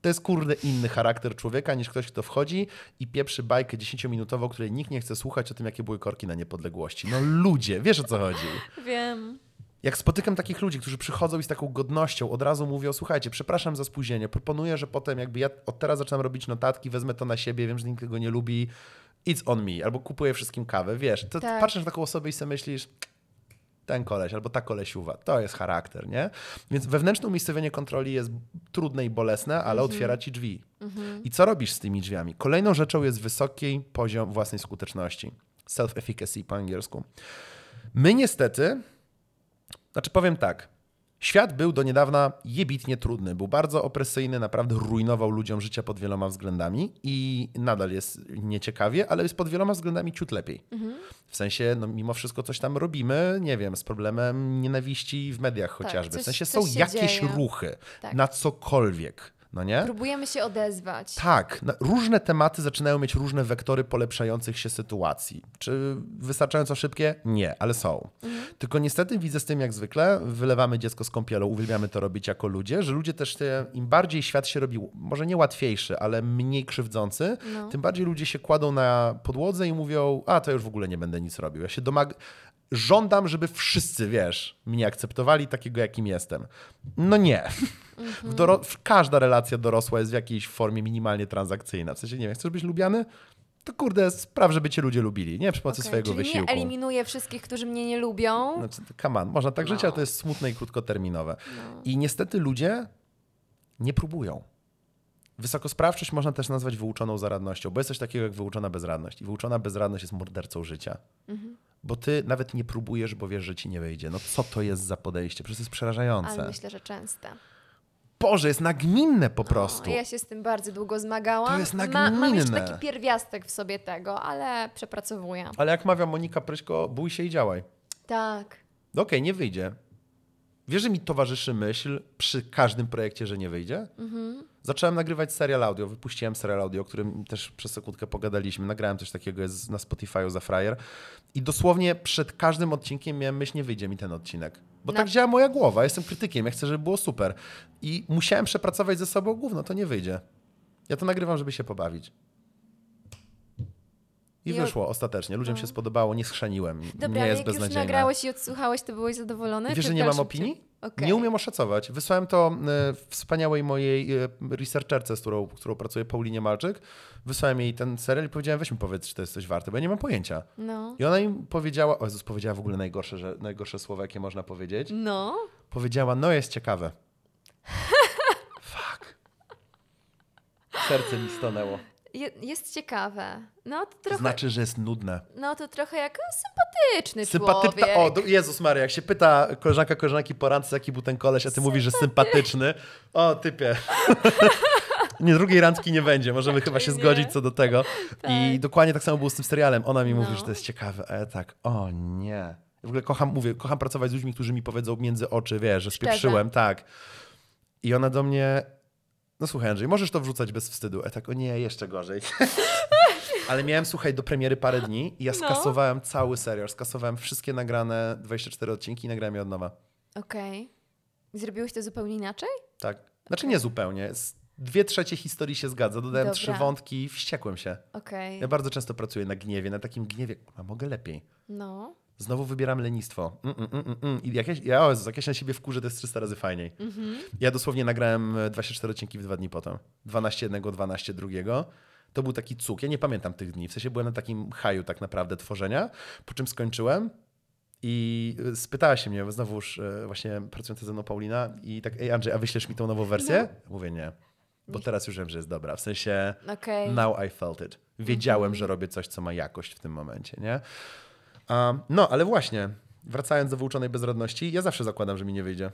To jest kurde inny charakter człowieka niż ktoś, kto wchodzi i pieprzy bajkę 10-minutową, której nikt nie chce słuchać o tym, jakie były korki na niepodległości. No ludzie, wiesz o co chodzi. Wiem. Jak spotykam takich ludzi, którzy przychodzą i z taką godnością od razu mówią, słuchajcie, przepraszam za spóźnienie, proponuję, że potem jakby ja od teraz zaczynam robić notatki, wezmę to na siebie, wiem, że nikt tego nie lubi, it's on me, albo kupuję wszystkim kawę, wiesz, to Tak. patrzysz na taką osobę i sobie myślisz, ten koleś albo ta kolesiuwa, to jest charakter, nie? Więc wewnętrzne umiejscowienie kontroli jest trudne i bolesne, ale otwiera ci drzwi. I co robisz z tymi drzwiami? Kolejną rzeczą jest wysoki poziom własnej skuteczności. Self-efficacy po angielsku. My niestety, znaczy powiem tak, Świat był do niedawna jebitnie trudny. Był bardzo opresyjny, naprawdę rujnował ludziom życia pod wieloma względami i nadal jest nieciekawie, ale jest pod wieloma względami ciut lepiej. W sensie, no, mimo wszystko coś tam robimy, nie wiem, z problemem nienawiści w mediach chociażby. coś- w sensie są jakieś dzieje. ruchy Tak. na cokolwiek. No nie? Próbujemy się odezwać. Tak, na- różne tematy zaczynają mieć różne wektory polepszających się sytuacji. Czy wystarczająco szybkie? Nie, ale są. Tylko niestety widzę z tym jak zwykle, wylewamy dziecko z kąpielą, uwielbiamy to robić jako ludzie, że ludzie też, te, im bardziej świat się robi, może nie łatwiejszy, ale mniej krzywdzący, No. tym bardziej ludzie się kładą na podłodze i mówią, a to już w ogóle nie będę nic robił. Ja się domagam, żądam, żeby wszyscy, wiesz, mnie akceptowali takiego, jakim jestem. No nie. W doro- każda relacja dorosła jest w jakiejś formie minimalnie transakcyjna. W sensie, nie wiem, chcesz być lubiany? To kurde, spraw, żeby cię ludzie lubili, nie przy pomocy Okej, swojego Czyli wysiłku. nie eliminuję wszystkich, którzy mnie nie lubią. Znaczy, come on, można tak żyć, No. ale to jest smutne i krótkoterminowe. I niestety ludzie nie próbują. Wysokosprawczość można też nazwać wyuczoną zaradnością, bo jest coś takiego jak wyuczona bezradność. I wyuczona bezradność jest mordercą życia. Mhm. Bo ty nawet nie próbujesz, bo wiesz, że ci nie wyjdzie. No co to jest za podejście? Przecież to jest przerażające. Ale myślę, że częste. Boże, jest nagminne po prostu. O, ja się z tym bardzo długo zmagałam. To jest Ma, mam jeszcze nagminne. taki pierwiastek w sobie tego, ale przepracowuję. Ale jak mawia Monika Pryśko, bój się i działaj. Tak. No Okej, nie wyjdzie. Wiesz, że mi towarzyszy myśl przy każdym projekcie, że nie wyjdzie? Zacząłem nagrywać serial audio, wypuściłem serial audio, o którym też przez sekundkę pogadaliśmy. Nagrałem coś takiego jest na Spotify'u za frajer. I dosłownie przed każdym odcinkiem miałem myśl, nie wyjdzie mi ten odcinek. Bo Na- tak działa moja głowa, jestem krytykiem, ja chcę, żeby było super. I musiałem przepracować ze sobą, gówno, to nie wyjdzie. Ja to nagrywam, żeby się pobawić. I wyszło ostatecznie. Ludziom No. się spodobało, nie schrzaniłem. Dobra, nie jest jak już nagrałeś i odsłuchałeś, to byłeś zadowolony? Wiesz, że nie mam opinii? Okej. Nie umiem oszacować. Wysłałem to e, wspaniałej mojej e, researcherce, z którą, którą pracuję, Paulinie Malczyk. Wysłałem jej ten serial i powiedziałem, weź mi powiedz, czy to jest coś warte, bo ja nie mam pojęcia. No. I ona im powiedziała, o Jezus, powiedziała w ogóle najgorsze, że, najgorsze słowa, jakie można powiedzieć. No. Powiedziała, no jest ciekawe. Fuck. Serce mi stanęło. Je, jest ciekawe. No to trochę, znaczy, że jest nudne. no to trochę jak sympatyczny Sympatyczna. człowiek. O, Jezus Maria, jak się pyta koleżanka koleżanki po randce, jaki był ten koleś, a ty mówisz, że sympatyczny. O, typie. nie, drugiej randki nie będzie, możemy chyba się nie. zgodzić co do tego. I Tak. dokładnie tak samo było z tym serialem. Ona mi mówi, No. że to jest ciekawe, a ja tak, o nie. W ogóle kocham, mówię, kocham pracować z ludźmi, którzy mi powiedzą między oczy, wiesz, że spieprzyłem, tak. I ona do mnie, no słuchaj Andrzej, możesz to wrzucać bez wstydu. Ja tak, o nie, jeszcze gorzej. Ale miałem, słuchaj, do premiery parę dni i ja No. skasowałem cały serial. Skasowałem wszystkie nagrane 24 odcinki i nagrałem je od nowa. Okej. Zrobiłeś to zupełnie inaczej? Tak. Znaczy Okej. nie zupełnie. Z dwie trzecie historii się zgadza. Dodałem Dobra. trzy wątki wściekłem się. Okej. Ja bardzo często pracuję na gniewie, na takim gniewie, a mogę lepiej. No. Znowu wybieram lenistwo. Mm, mm, mm, mm, mm. I jak ja, ja, o Jezus, jak ja się na siebie wkurzę, to jest 300 razy fajniej. Mhm. Ja dosłownie nagrałem e, 24 odcinki w dwa dni potem. 12 jednego, 12 drugiego. To był taki cuk. Ja nie pamiętam tych dni. W sensie byłem na takim haju tak naprawdę tworzenia, po czym skończyłem i e, spytała się mnie, znowuż e, właśnie pracująca ze mną Paulina i tak, ej Andrzej, a wyślesz mi tą nową wersję? Mówię nie. Bo Nie. teraz już wiem, że jest dobra. W sensie Okej. now I felt it. Wiedziałem, Mhm. że robię coś, co ma jakość w tym momencie, nie? Um, no, ale właśnie, wracając do wyuczonej bezradności, ja zawsze zakładam, że mi nie wyjdzie.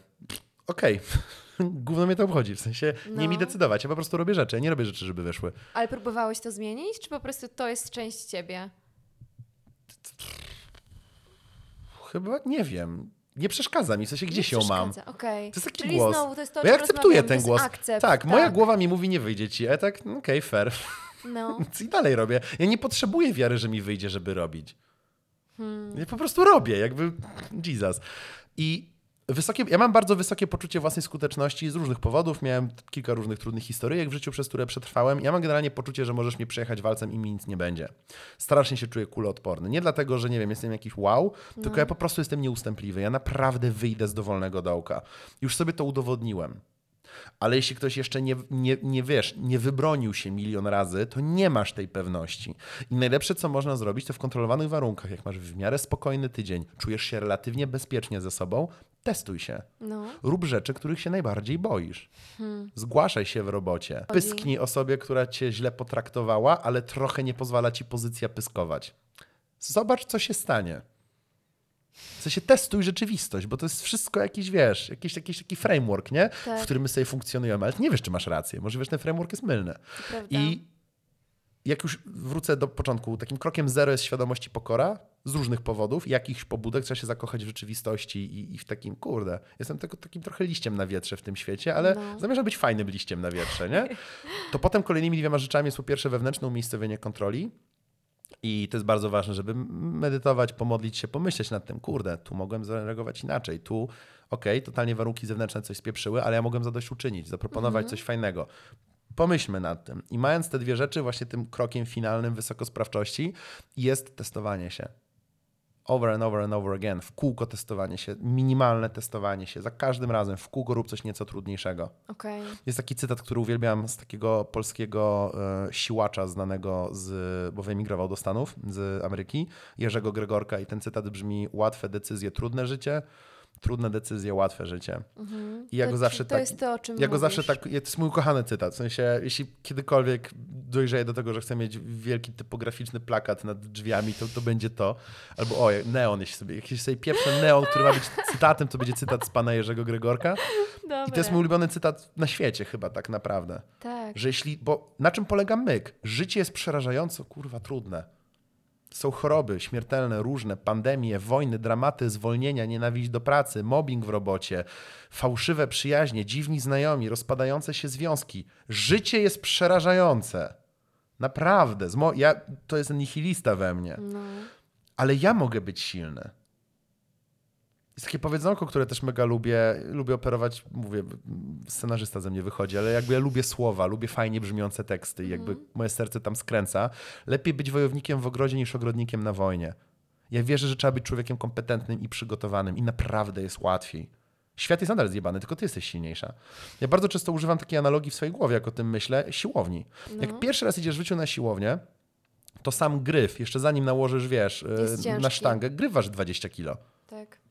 Okej, gówno mnie to obchodzi, w sensie nie No. mi decydować, ja po prostu robię rzeczy, ja nie robię rzeczy, żeby wyszły. Ale próbowałeś to zmienić, czy po prostu to jest część ciebie? Chyba nie wiem, nie przeszkadza mi, w sensie gdzieś Nie ją mam. Okej. To jest taki Czyli głos. znowu to jest to, Bo ja akceptuję ten głos. Akcept, tak, moja głowa mi mówi, nie wyjdzie ci, a ja tak, no okej, fair. No. I dalej robię. Ja nie potrzebuję wiary, że mi wyjdzie, żeby robić. Hmm. Ja po prostu robię, jakby Jesus. I wysokie, ja mam bardzo wysokie poczucie własnej skuteczności z różnych powodów. Miałem kilka różnych trudnych historyjek w życiu, przez które przetrwałem. Ja mam generalnie poczucie, że możesz mnie przejechać walcem i mi nic nie będzie. Strasznie się czuję kuloodporny. Nie dlatego, że nie wiem, jestem jakiś wow, tylko No. ja po prostu jestem nieustępliwy. Ja naprawdę wyjdę z dowolnego dołka. Już sobie to udowodniłem. Ale jeśli ktoś jeszcze nie, nie, nie wiesz, nie wybronił się milion razy, to nie masz tej pewności. I najlepsze, co można zrobić, to w kontrolowanych warunkach, jak masz w miarę spokojny tydzień, czujesz się relatywnie bezpiecznie ze sobą, testuj się. No. Rób rzeczy, których się najbardziej boisz. Hmm. Zgłaszaj się w robocie. Pysknij osobie, która cię źle potraktowała, ale trochę nie pozwala ci pozycja pyskować. Zobacz, co się stanie. W sensie testuj rzeczywistość, bo to jest wszystko jakiś, wiesz, jakiś, jakiś taki framework, nie? Tak. W którym my sobie funkcjonujemy, ale nie wiesz, czy masz rację. Może wiesz, ten framework jest mylny. I jak już wrócę do początku, takim krokiem zero jest świadomość i pokora z różnych powodów, jakichś pobudek, trzeba się zakochać w rzeczywistości i, i w takim, kurde, jestem tylko takim trochę liściem na wietrze w tym świecie, ale No. zamierzam być fajnym liściem na wietrze, nie? To potem kolejnymi dwiema rzeczami jest po pierwsze wewnętrzne umiejscowienie kontroli, i to jest bardzo ważne, żeby medytować, pomodlić się, pomyśleć nad tym, kurde, tu mogłem zareagować inaczej, tu okej, totalnie warunki zewnętrzne coś spieprzyły, ale ja mogłem zadośćuczynić, zaproponować coś fajnego. Pomyślmy nad tym. I mając te dwie rzeczy, właśnie tym krokiem finalnym wysokosprawczości jest testowanie się. Over and over and over again. W kółko testowanie się, minimalne testowanie się. Za każdym razem w kółko rób coś nieco trudniejszego. Okej. Jest taki cytat, który uwielbiam z takiego polskiego e, siłacza znanego, z, bo wyemigrował do Stanów z Ameryki, Jerzego Gregorka i ten cytat brzmi łatwe decyzje, trudne życie, trudne decyzje, łatwe życie. I ja To go czy- zawsze to tak... jest to, o czym Ja go zawsze tak, to jest mój ukochany cytat, w sensie jeśli kiedykolwiek dojrzeję do tego, że chcę mieć wielki typograficzny plakat nad drzwiami, to, to będzie to. Albo o, neon, jeśli sobie, jeśli sobie pieprzę neon, który ma być cytatem, to będzie cytat z pana Jerzego Gregorka. I to jest mój ulubiony cytat na świecie chyba tak naprawdę. Tak. Że jeśli, bo na czym polega myk? Życie jest przerażająco, kurwa, trudne. Są choroby śmiertelne, różne, pandemie, wojny, dramaty, zwolnienia, nienawiść do pracy, mobbing w robocie, fałszywe przyjaźnie, dziwni znajomi, rozpadające się związki. Życie jest przerażające. Naprawdę. Ja, to jest nihilista we mnie. No. Ale ja mogę być silny. Jest takie powiedzonko, które też mega lubię. Lubię operować, mówię, scenarzysta ze mnie wychodzi, ale jakby ja lubię słowa, lubię fajnie brzmiące teksty i jakby moje serce tam skręca. Lepiej być wojownikiem w ogrodzie niż ogrodnikiem na wojnie. Ja wierzę, że trzeba być człowiekiem kompetentnym i przygotowanym i naprawdę jest łatwiej. Świat jest nadal zjebany, tylko ty jesteś silniejsza. Ja bardzo często używam takiej analogii w swojej głowie, jak o tym myślę, siłowni. Jak pierwszy raz idziesz w życiu na siłownię, to sam gryf, jeszcze zanim nałożysz, wiesz, yy, na sztangę, gryf waży 20 kilo. Tak.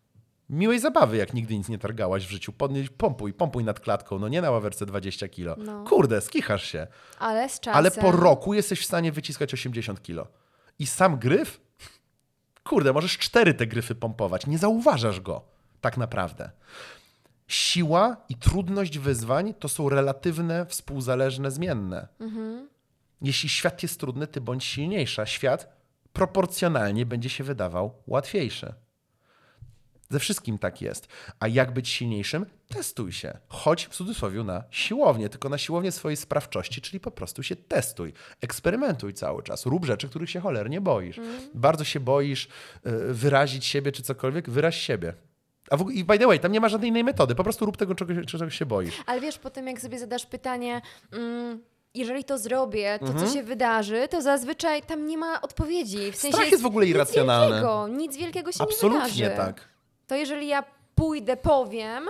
Miłej zabawy, jak nigdy nic nie targałaś w życiu. Podnieś, pompuj, pompuj nad klatką, no nie na ławerce 20 kilo. No. Kurde, skichasz się. Ale z czasem... Ale po roku jesteś w stanie wyciskać 80 kilo. I sam gryf? Kurde, możesz cztery te gryfy pompować. Nie zauważasz go tak naprawdę. Siła i trudność wyzwań to są relatywne, współzależne, zmienne. Jeśli świat jest trudny, ty bądź silniejsza. Świat proporcjonalnie będzie się wydawał łatwiejszy. Ze wszystkim tak jest. A jak być silniejszym? Testuj się. Chodź w cudzysłowie na siłownię, tylko na siłownię swojej sprawczości, czyli po prostu się testuj. Eksperymentuj cały czas. Rób rzeczy, których się cholernie boisz. Bardzo się boisz y, wyrazić siebie czy cokolwiek, wyraź siebie. A w, ogóle- I by the way, tam nie ma żadnej innej metody. Po prostu rób tego, czego, czego się boisz. Ale wiesz, potem jak sobie zadasz pytanie, mm, jeżeli to zrobię, to Mhm. co się wydarzy, to zazwyczaj tam nie ma odpowiedzi. W sensie Strach jest w ogóle irracjonalny. Nic wielkiego, nic wielkiego się nie Absolutnie wydarzy. tak. To jeżeli ja pójdę, powiem,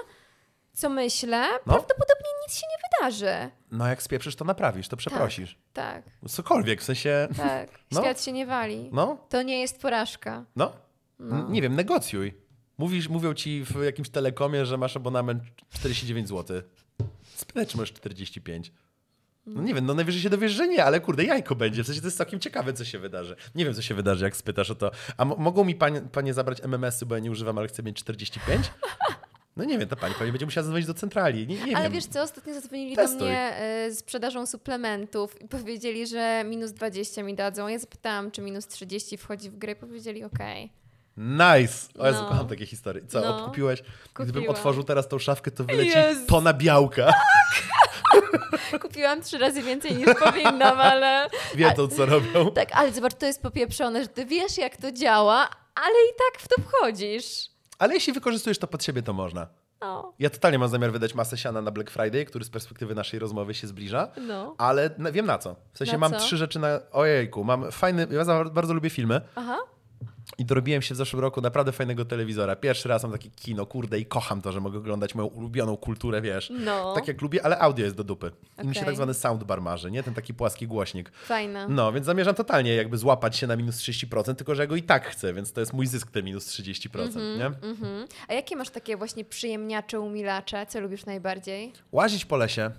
co myślę, No. prawdopodobnie nic się nie wydarzy. No jak spieprzysz, to naprawisz, to przeprosisz. Tak, Cokolwiek, w sensie... tak. No. Świat się nie wali. No, To nie jest porażka. No. N- Nie wiem, negocjuj. Mówisz, mówią ci w jakimś telekomie, że masz abonament 49 zł. Spytaj, czy masz 45. No nie wiem, no najwyżej się dowiesz, że nie, ale kurde, jajko będzie. W sensie to jest całkiem ciekawe, co się wydarzy. Nie wiem, co się wydarzy, jak spytasz o to. A mo- mogą mi panie, panie zabrać MMS-y, bo ja nie używam, ale chcę mieć 45? No nie wiem, to pani pewnie będzie musiała zadzwonić do centrali. Nie, nie Ale wiem. wiesz co, ostatnio zadzwonili Testuj. do mnie y, z sprzedażą suplementów i powiedzieli, że minus 20 mi dadzą. Ja zapytałam, czy minus 30 wchodzi w grę i powiedzieli okej. Nice! O Jezu, No. kocham takie historie. Co, No. odkupiłeś? Gdybym otworzył teraz tą szafkę, to wyleci Jezu. tona białka. Kupiłam trzy razy więcej niż powinnam, ale... Wiedzą, co robią. Tak, ale zobacz, to jest popieprzone, że ty wiesz, jak to działa, ale i tak w to wchodzisz. Ale jeśli wykorzystujesz to pod siebie, to można. No, Ja totalnie mam zamiar wydać masę siana na Black Friday, który z perspektywy naszej rozmowy się zbliża, no. ale wiem na co. W sensie Na mam co? trzy rzeczy na... Ojejku, mam fajny... Ja bardzo lubię filmy Aha. I dorobiłem się w zeszłym roku naprawdę fajnego telewizora. Pierwszy raz mam takie kino, kurde, i kocham to, że mogę oglądać moją ulubioną kulturę, wiesz. No. Tak jak lubię, ale audio jest do dupy. I mi się tak zwany soundbar marzy, nie? Ten taki płaski głośnik. Fajne. No, więc zamierzam totalnie jakby złapać się na minus 30%, tylko że ja go i tak chcę, więc to jest mój zysk te minus 30%, nie? Mhm. A jakie masz takie właśnie przyjemniacze, umilacze? Co lubisz najbardziej? Łazić po lesie.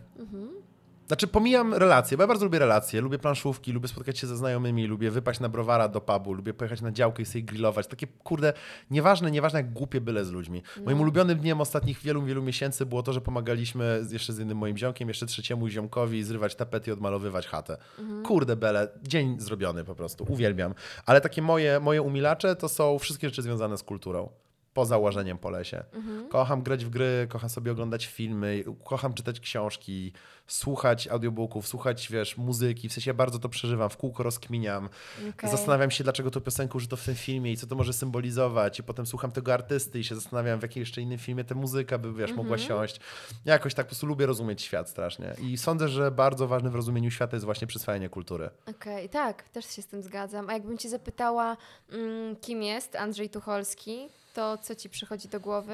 Znaczy pomijam relacje, bo ja bardzo lubię relacje, lubię planszówki, lubię spotkać się ze znajomymi, lubię wypaść na browara do pubu, lubię pojechać na działkę i sobie grillować. Takie kurde, nieważne, nieważne jak głupie byle z ludźmi. Moim ulubionym dniem ostatnich wielu, wielu miesięcy było to, że pomagaliśmy jeszcze z innym moim ziomkiem, jeszcze trzeciemu ziomkowi zrywać tapety i odmalowywać chatę. Kurde bele, dzień zrobiony po prostu, uwielbiam. Ale takie moje, moje umilacze to są wszystkie rzeczy związane z kulturą. Poza łażeniem po lesie. Kocham grać w gry, kocham sobie oglądać filmy, kocham czytać książki, słuchać audiobooków, słuchać, wiesz, muzyki. W sensie ja bardzo to przeżywam, w kółko rozkminiam. Okej. Zastanawiam się, dlaczego tą piosenkę użyto w tym filmie i co to może symbolizować. I potem słucham tego artysty i się zastanawiam, w jakim jeszcze innym filmie ta muzyka by, wiesz, mogła siąść. Ja jakoś tak po prostu lubię rozumieć świat strasznie. I sądzę, że bardzo ważne w rozumieniu świata jest właśnie przyswajanie kultury. Okej, tak, też się z tym zgadzam. A jakbym cię zapytała, mm, kim jest Andrzej Tucholski, to co ci przychodzi do głowy?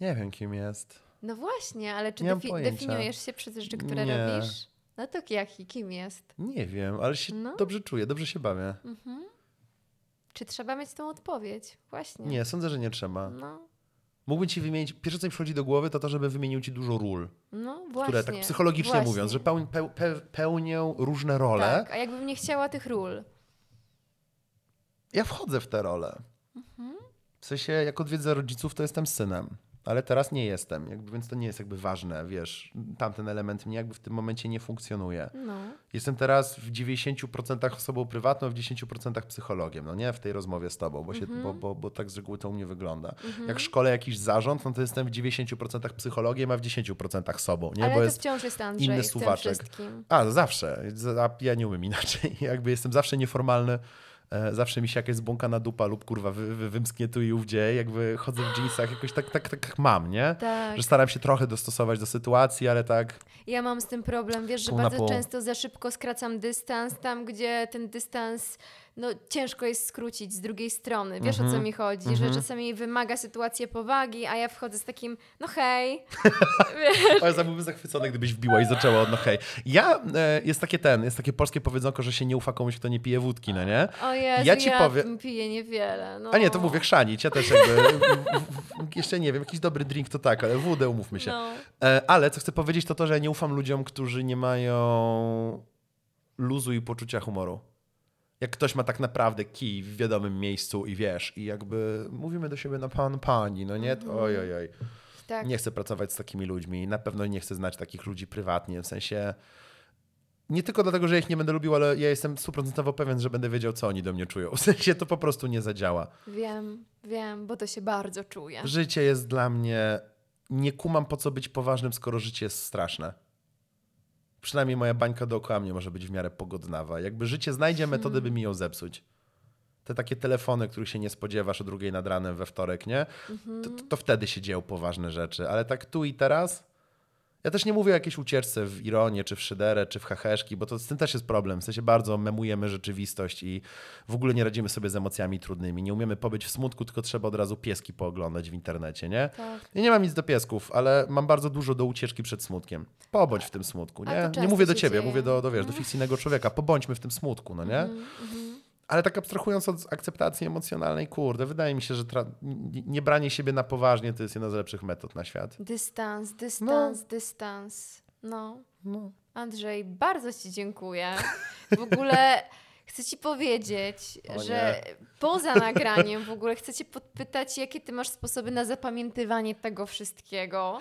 Nie wiem, kim jest. No właśnie, ale czy defi- definiujesz się przez rzeczy, które Nie. robisz? No to jaki, kim jest? Nie wiem, ale się No. dobrze czuję, dobrze się bawię. Czy trzeba mieć tą odpowiedź? Właśnie. Nie, sądzę, że nie trzeba. No, Mógłbym ci wymienić, pierwsze co mi przychodzi do głowy to to, żeby wymienił ci dużo ról, no właśnie. które tak psychologicznie właśnie. mówiąc, że peł, peł, peł, pełnią różne role. Tak, a jakbym nie chciała tych ról? Ja wchodzę w te role. Mhm. W sensie, jak odwiedzę rodziców, to jestem synem. Ale teraz nie jestem, jakby, więc to nie jest jakby ważne, wiesz, tamten element mnie jakby w tym momencie nie funkcjonuje. No. Jestem teraz w 90% osobą prywatną, w 10% psychologiem, no nie w tej rozmowie z tobą, bo, się, Mhm. bo, bo, bo tak z reguły to u mnie wygląda. Jak szkole jakiś zarząd, no to jestem w 90% psychologiem, a w 10% sobą, nie? Ale bo to jest wciąż jest Andrzej inny suwaczek. A, zawsze. Ja nie umiem inaczej. Jakby jestem zawsze nieformalny. E, Zawsze mi się jakaś zbłąkana dupa lub kurwa wy, wy, wymsknie tu i ówdzie. Jakby chodzę w jeansach, jakoś tak, tak, tak mam, nie? Tak. Że staram się trochę dostosować do sytuacji, ale tak Ja mam z tym problem, wiesz, że bardzo pół. często za szybko skracam dystans tam, gdzie ten dystans, no ciężko jest skrócić z drugiej strony. Wiesz Mhm. o co mi chodzi, że czasami wymaga sytuacja powagi, a ja wchodzę z takim, no hej, Ale ja byłbym zachwycony, gdybyś wbiła i zaczęła od no hej. Ja, e, jest takie ten, jest takie polskie powiedzonko, że się nie ufa komuś, kto nie pije wódki, no nie? o Jezu, Ja ci powiem- tym piję niewiele. No. A nie, to mówię chrzanić, ja też jakby, jeszcze nie wiem, jakiś dobry drink to tak, ale wódę umówmy się. No. E, Ale co chcę powiedzieć, to to, że ja nie ufam ludziom, którzy nie mają luzu i poczucia humoru. Jak ktoś ma tak naprawdę kij w wiadomym miejscu i wiesz, i jakby mówimy do siebie na pan, pani, no nie? To, oj, oj, oj. Tak. Nie chcę pracować z takimi ludźmi. Na pewno nie chcę znać takich ludzi prywatnie. W sensie. Nie tylko dlatego, że ich nie będę lubił, ale ja jestem stuprocentowo pewien, że będę wiedział, co oni do mnie czują. W sensie to po prostu nie zadziała. Wiem, wiem, bo to się bardzo czuje. Życie jest dla mnie. Nie kumam po co być poważnym, skoro życie jest straszne. Przynajmniej moja bańka dookoła mnie może być w miarę pogodnawa. Jakby życie znajdzie metodę, by mi ją zepsuć. Te takie telefony, których się nie spodziewasz o drugiej nad ranem we wtorek, nie? To, to, to wtedy się dzieją poważne rzeczy. Ale tak tu i teraz. Ja też nie mówię o jakiejś ucieczce w ironię, czy w szyderę, czy w heheszki, bo to z tym też jest problem. W sensie bardzo memujemy rzeczywistość i w ogóle nie radzimy sobie z emocjami trudnymi. Nie umiemy pobyć w smutku, tylko trzeba od razu pieski pooglądać w internecie, nie? Tak. Ja nie mam nic do piesków, ale mam bardzo dużo do ucieczki przed smutkiem. Pobądź w tym smutku, nie? Nie mówię do ciebie, dzieje. mówię do, do, wiesz, do Mhm. fikcyjnego człowieka. Pobądźmy w tym smutku, no nie? Ale tak abstrahując od akceptacji emocjonalnej, kurde, wydaje mi się, że tra- nie- nie branie siebie na poważnie to jest jedna z lepszych metod na świat. Dystans, dystans, dystans. No. No. Andrzej, bardzo Ci dziękuję. W ogóle chcę Ci powiedzieć, O że poza nagraniem w ogóle chcę Cię podpytać, jakie Ty masz sposoby na zapamiętywanie tego wszystkiego.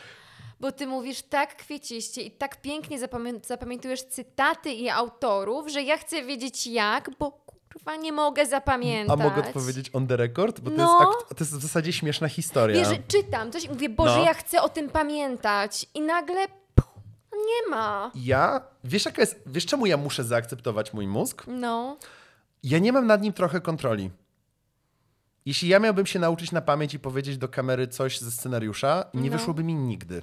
Bo Ty mówisz tak kwieciście i tak pięknie zapamię- zapamiętujesz cytaty i autorów, że ja chcę wiedzieć jak, bo kurwa nie mogę zapamiętać. A mogę odpowiedzieć on the record? Bo to, No. jest akt- to jest w zasadzie śmieszna historia. Wiesz, czytam coś i mówię, Boże, No. ja chcę o tym pamiętać. I nagle puh, nie ma. Ja, wiesz, jaka jest, wiesz czemu ja muszę zaakceptować mój mózg? No. Ja nie mam nad nim trochę kontroli. Jeśli ja miałbym się nauczyć na pamięć i powiedzieć do kamery coś ze scenariusza, nie No. wyszłoby mi nigdy.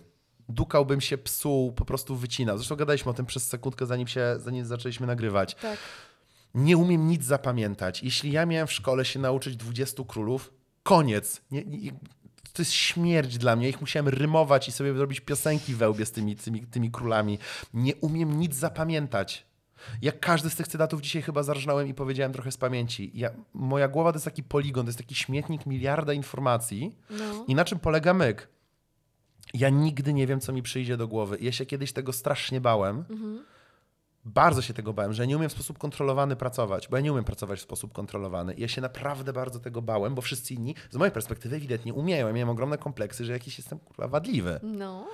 Dukałbym się, psuł, po prostu wycinał. Zresztą gadaliśmy o tym przez sekundkę, zanim, się, zanim zaczęliśmy nagrywać. Tak. Nie umiem nic zapamiętać. Jeśli ja miałem w szkole się nauczyć 20 królów, koniec. Nie, nie, to jest śmierć dla mnie. Ich musiałem rymować i sobie zrobić piosenki we łbie z tymi, tymi, tymi królami. Nie umiem nic zapamiętać. Jak każdy z tych cytatów dzisiaj chyba zarżnąłem i powiedziałem trochę z pamięci. Ja, moja głowa to jest taki poligon, to jest taki śmietnik miliarda informacji. No. I na czym polega myk? Ja nigdy nie wiem, co mi przyjdzie do głowy. Ja się kiedyś tego strasznie bałem, bardzo się tego bałem, że ja nie umiem w sposób kontrolowany pracować, bo ja nie umiem pracować w sposób kontrolowany. I ja się naprawdę bardzo tego bałem, bo wszyscy inni, z mojej perspektywy, ewidentnie umieją. Ja miałem ogromne kompleksy, że jakiś jestem kurwa wadliwy, No.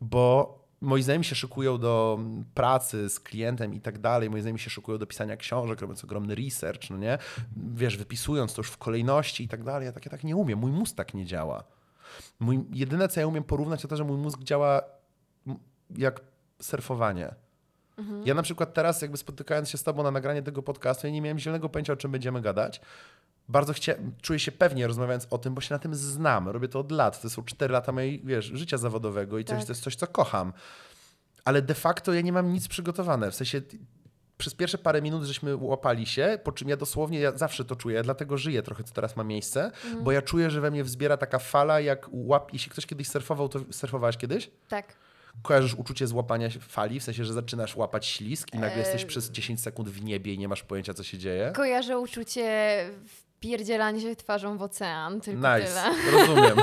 bo moi znajomi się szykują do pracy z klientem i tak dalej, moi znajomi się szykują do pisania książek, robiąc ogromny research, no nie? Wiesz, wypisując to już w kolejności i tak dalej. Ja tak, ja tak nie umiem, mój mózg tak nie działa. Mój, jedyne, co ja umiem porównać, to to, że mój mózg działa jak surfowanie. Ja na przykład teraz, jakby spotykając się z tobą na nagranie tego podcastu, ja nie miałem zielonego pojęcia, o czym będziemy gadać. Bardzo chcia... czuję się pewnie rozmawiając o tym, bo się na tym znam. Robię to od lat. To są 4 lata mojej wiesz, życia zawodowego i coś, Tak. to jest coś, co kocham. Ale de facto ja nie mam nic przygotowane. W sensie przez pierwsze parę minut żeśmy łapali się, po czym ja dosłownie, ja zawsze to czuję, ja dlatego żyję trochę, co teraz ma miejsce, bo ja czuję, że we mnie wzbiera taka fala, jak łap... Jeśli ktoś kiedyś surfował, to surfowałeś kiedyś? Tak. Kojarzysz uczucie złapania fali, w sensie, że zaczynasz łapać ślisk i nagle jesteś przez 10 sekund w niebie i nie masz pojęcia, co się dzieje? Kojarzę uczucie wpierdzielania się twarzą w ocean, tylko Nice, tyle. rozumiem.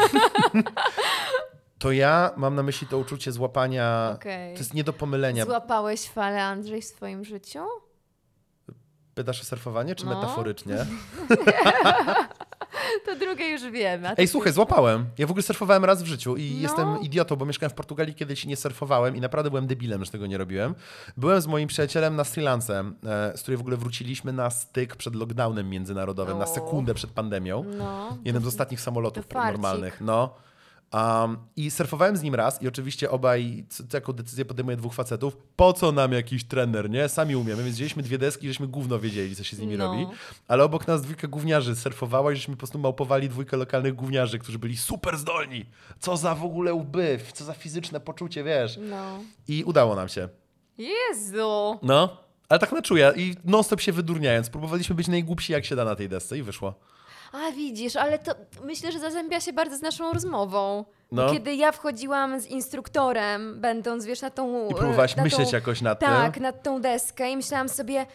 to ja mam na myśli to uczucie złapania, Okej. to jest nie do pomylenia. Złapałeś falę, Andrzej, w swoim życiu? Pytasz o surfowanie, czy No. metaforycznie? To drugie już wiem. Ej, słuchaj, złapałem. Ja w ogóle surfowałem raz w życiu i No. jestem idiotą, bo mieszkałem w Portugalii kiedyś i nie surfowałem i naprawdę byłem debilem, że tego nie robiłem. Byłem z moim przyjacielem na Sri Lance, e, z której w ogóle wróciliśmy na styk przed lockdownem międzynarodowym, na O. sekundę przed pandemią. No. Jednym z ostatnich samolotów normalnych. No. Um, I surfowałem z nim raz i oczywiście obaj, jaką decyzję podejmuje dwóch facetów, po co nam jakiś trener, nie? Sami umiemy, więc wzięliśmy dwie deski, żeśmy gówno wiedzieli, co się z nimi No. robi. Ale obok nas dwójka gówniarzy surfowała i żeśmy po prostu małpowali dwójkę lokalnych gówniarzy, którzy byli super zdolni. Co za w ogóle łby, co za fizyczne poczucie, wiesz. No. I udało nam się. Jezu! No. Ale tak na czuja i non-stop się wydurniając. Próbowaliśmy być najgłupsi jak się da na tej desce i wyszło. A widzisz, ale to myślę, że zazębia się bardzo z naszą rozmową. No. Kiedy ja wchodziłam z instruktorem, będąc, wiesz, na tą... I próbowałaś na myśleć tą, jakoś nad Tak, tym. nad tą deskę i myślałam sobie,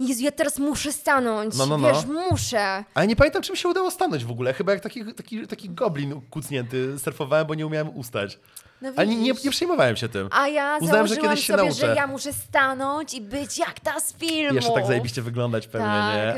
Jezu, ja teraz muszę stanąć, No, no, no. wiesz, muszę. Ale nie pamiętam, czym się udało stanąć w ogóle. Chyba jak taki, taki, taki goblin kucnięty surfowałem, bo nie umiałem ustać. No Ale nie, nie, przejmowałem się tym. A ja Uznałem, że kiedyś się sobie, nauczę. że ja muszę stanąć i być jak ta z filmu. Jeszcze tak zajebiście wyglądać pewnie,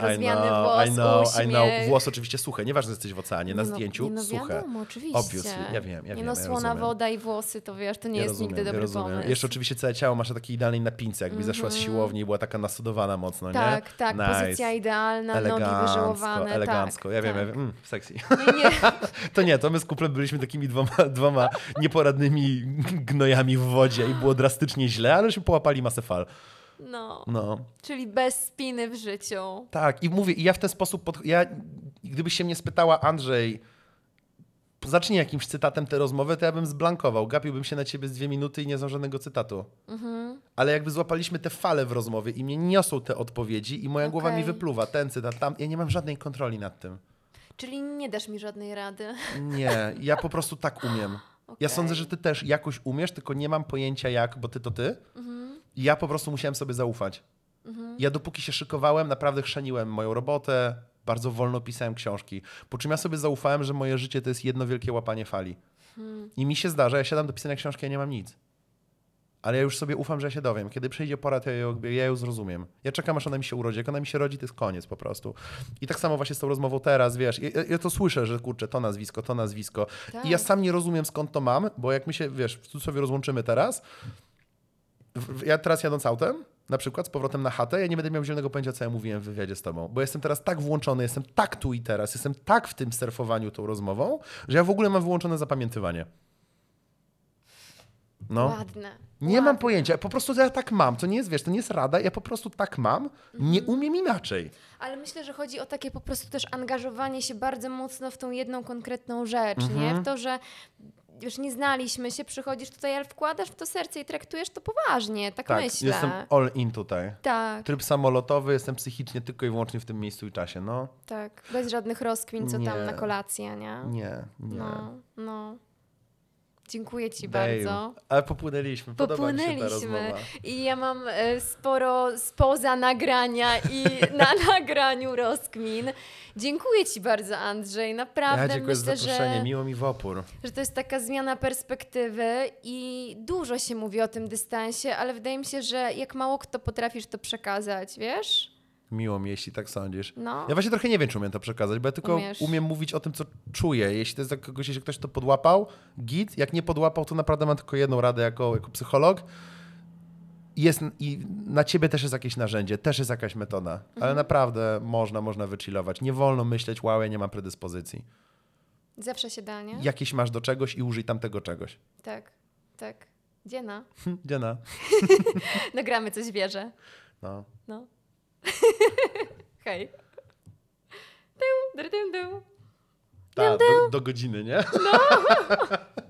Tak, nie? I know, włos, I know, I know. uśmiech. Włos oczywiście suche. Nieważne, że jesteś w oceanie, na Nie no, zdjęciu no, suche. Wiadomo, oczywiście. Obviously, ja wiem, ja nie wiem, no, ja słona rozumiem. woda i włosy, to wiesz, to nie Ja jest rozumiem, nigdy dobry ja pomysł. Jeszcze oczywiście całe ciało masz na takiej idealnej napince, jakby zeszła z siłowni i była taka nastudowana mocno, nie? Tak, tak, nice. pozycja idealna, nogi Elegancko, wyżałowane. elegancko. Tak, ja wiem, tak. ja wiem. Mm, sexy. Nie, nie. To nie, to my z kuplem byliśmy takimi dwoma, dwoma nieporadnymi gnojami w wodzie i było drastycznie źle, ale się połapali masę fal. No, No, czyli bez spiny w życiu. tak. I mówię, i ja w ten sposób, pod... ja, gdybyś się mnie spytała, Andrzej, zacznij jakimś cytatem tę rozmowę, to ja bym zblankował. Gapiłbym się na ciebie z dwie minuty i nie znam żadnego cytatu. Mhm. Ale jakby złapaliśmy te fale w rozmowie i mnie niosą te odpowiedzi i moja głowa mi wypluwa, ten cytat, tam. Ja nie mam żadnej kontroli nad tym. Czyli nie dasz mi żadnej rady. Nie, ja po prostu tak umiem. Ja Okej. sądzę, że ty też jakoś umiesz, tylko nie mam pojęcia jak, bo ty to ty. Mhm. I ja po prostu musiałem sobie zaufać. Ja dopóki się szykowałem, naprawdę chrzaniłem moją robotę, bardzo wolno pisałem książki. Po czym ja sobie zaufałem, że moje życie to jest jedno wielkie łapanie fali. Hmm. I mi się zdarza, ja siadam do pisania książki, ja nie mam nic. Ale ja już sobie ufam, że ja się dowiem. Kiedy przyjdzie pora, to ja ją, ja ją zrozumiem. Ja czekam, aż ona mi się urodzi. Jak ona mi się rodzi, to jest koniec po prostu. I tak samo właśnie z tą rozmową teraz, wiesz, ja, ja to słyszę, że kurczę, to nazwisko, to nazwisko. Tak. I ja sam nie rozumiem, skąd to mam, bo jak my się, wiesz, w cudzysłowie rozłączymy teraz, ja teraz jadąc autem, na przykład z powrotem na chatę, ja nie będę miał zielonego pojęcia, co ja mówiłem w wywiadzie z tobą, bo jestem teraz tak włączony, jestem tak tu i teraz, jestem tak w tym surfowaniu tą rozmową, że ja w ogóle mam wyłączone zapamiętywanie. No. Ładne. Nie ładne. mam pojęcia, po prostu ja tak mam. To nie jest, wiesz, to nie jest rada, ja po prostu tak mam, nie Mhm. umiem inaczej. Ale myślę, że chodzi o takie po prostu też angażowanie się bardzo mocno w tą jedną konkretną rzecz, Mhm. nie? W to, że już nie znaliśmy się, przychodzisz tutaj, ale wkładasz w to serce i traktujesz to poważnie, tak, Tak, myślę. jestem all in tutaj. Tak, Tryb samolotowy, jestem psychicznie tylko i wyłącznie w tym miejscu i czasie, no. tak. Bez żadnych rozkmin, co tam Nie. na kolację, nie? Nie, nie. No, no. Dziękuję Ci bardzo. Ale popłynęliśmy. Podoba Popłynęliśmy. I ja mam e, sporo spoza nagrania i na nagraniu rozkmin. Dziękuję Ci bardzo, Andrzej. Naprawdę Ja dziękuję myślę, za zaproszenie. że, Miło mi w opór. że to jest taka zmiana perspektywy i dużo się mówi o tym dystansie, ale wydaje mi się, że jak mało kto potrafisz to przekazać, wiesz? Miło mi, jeśli tak sądzisz. No. Ja właśnie trochę nie wiem, czy umiem to przekazać, bo ja tylko Umiesz. umiem mówić o tym, co czuję. Jeśli to jest dla kogoś, jeśli ktoś to podłapał, git. Jak nie podłapał, to naprawdę mam tylko jedną radę jako, jako psycholog. Jest, I na ciebie też jest jakieś narzędzie, też jest jakaś metoda, Mhm. ale naprawdę można, można wychillować. Nie wolno myśleć, wow, ja nie mam predyspozycji. Zawsze się da, nie? Jakieś masz do czegoś i użyj tamtego czegoś. Tak, tak. Dziena. Dziena. Nagramy coś wierzę. No. No. Hej. Dum, dum, dum. Ta, do, do godziny, nie?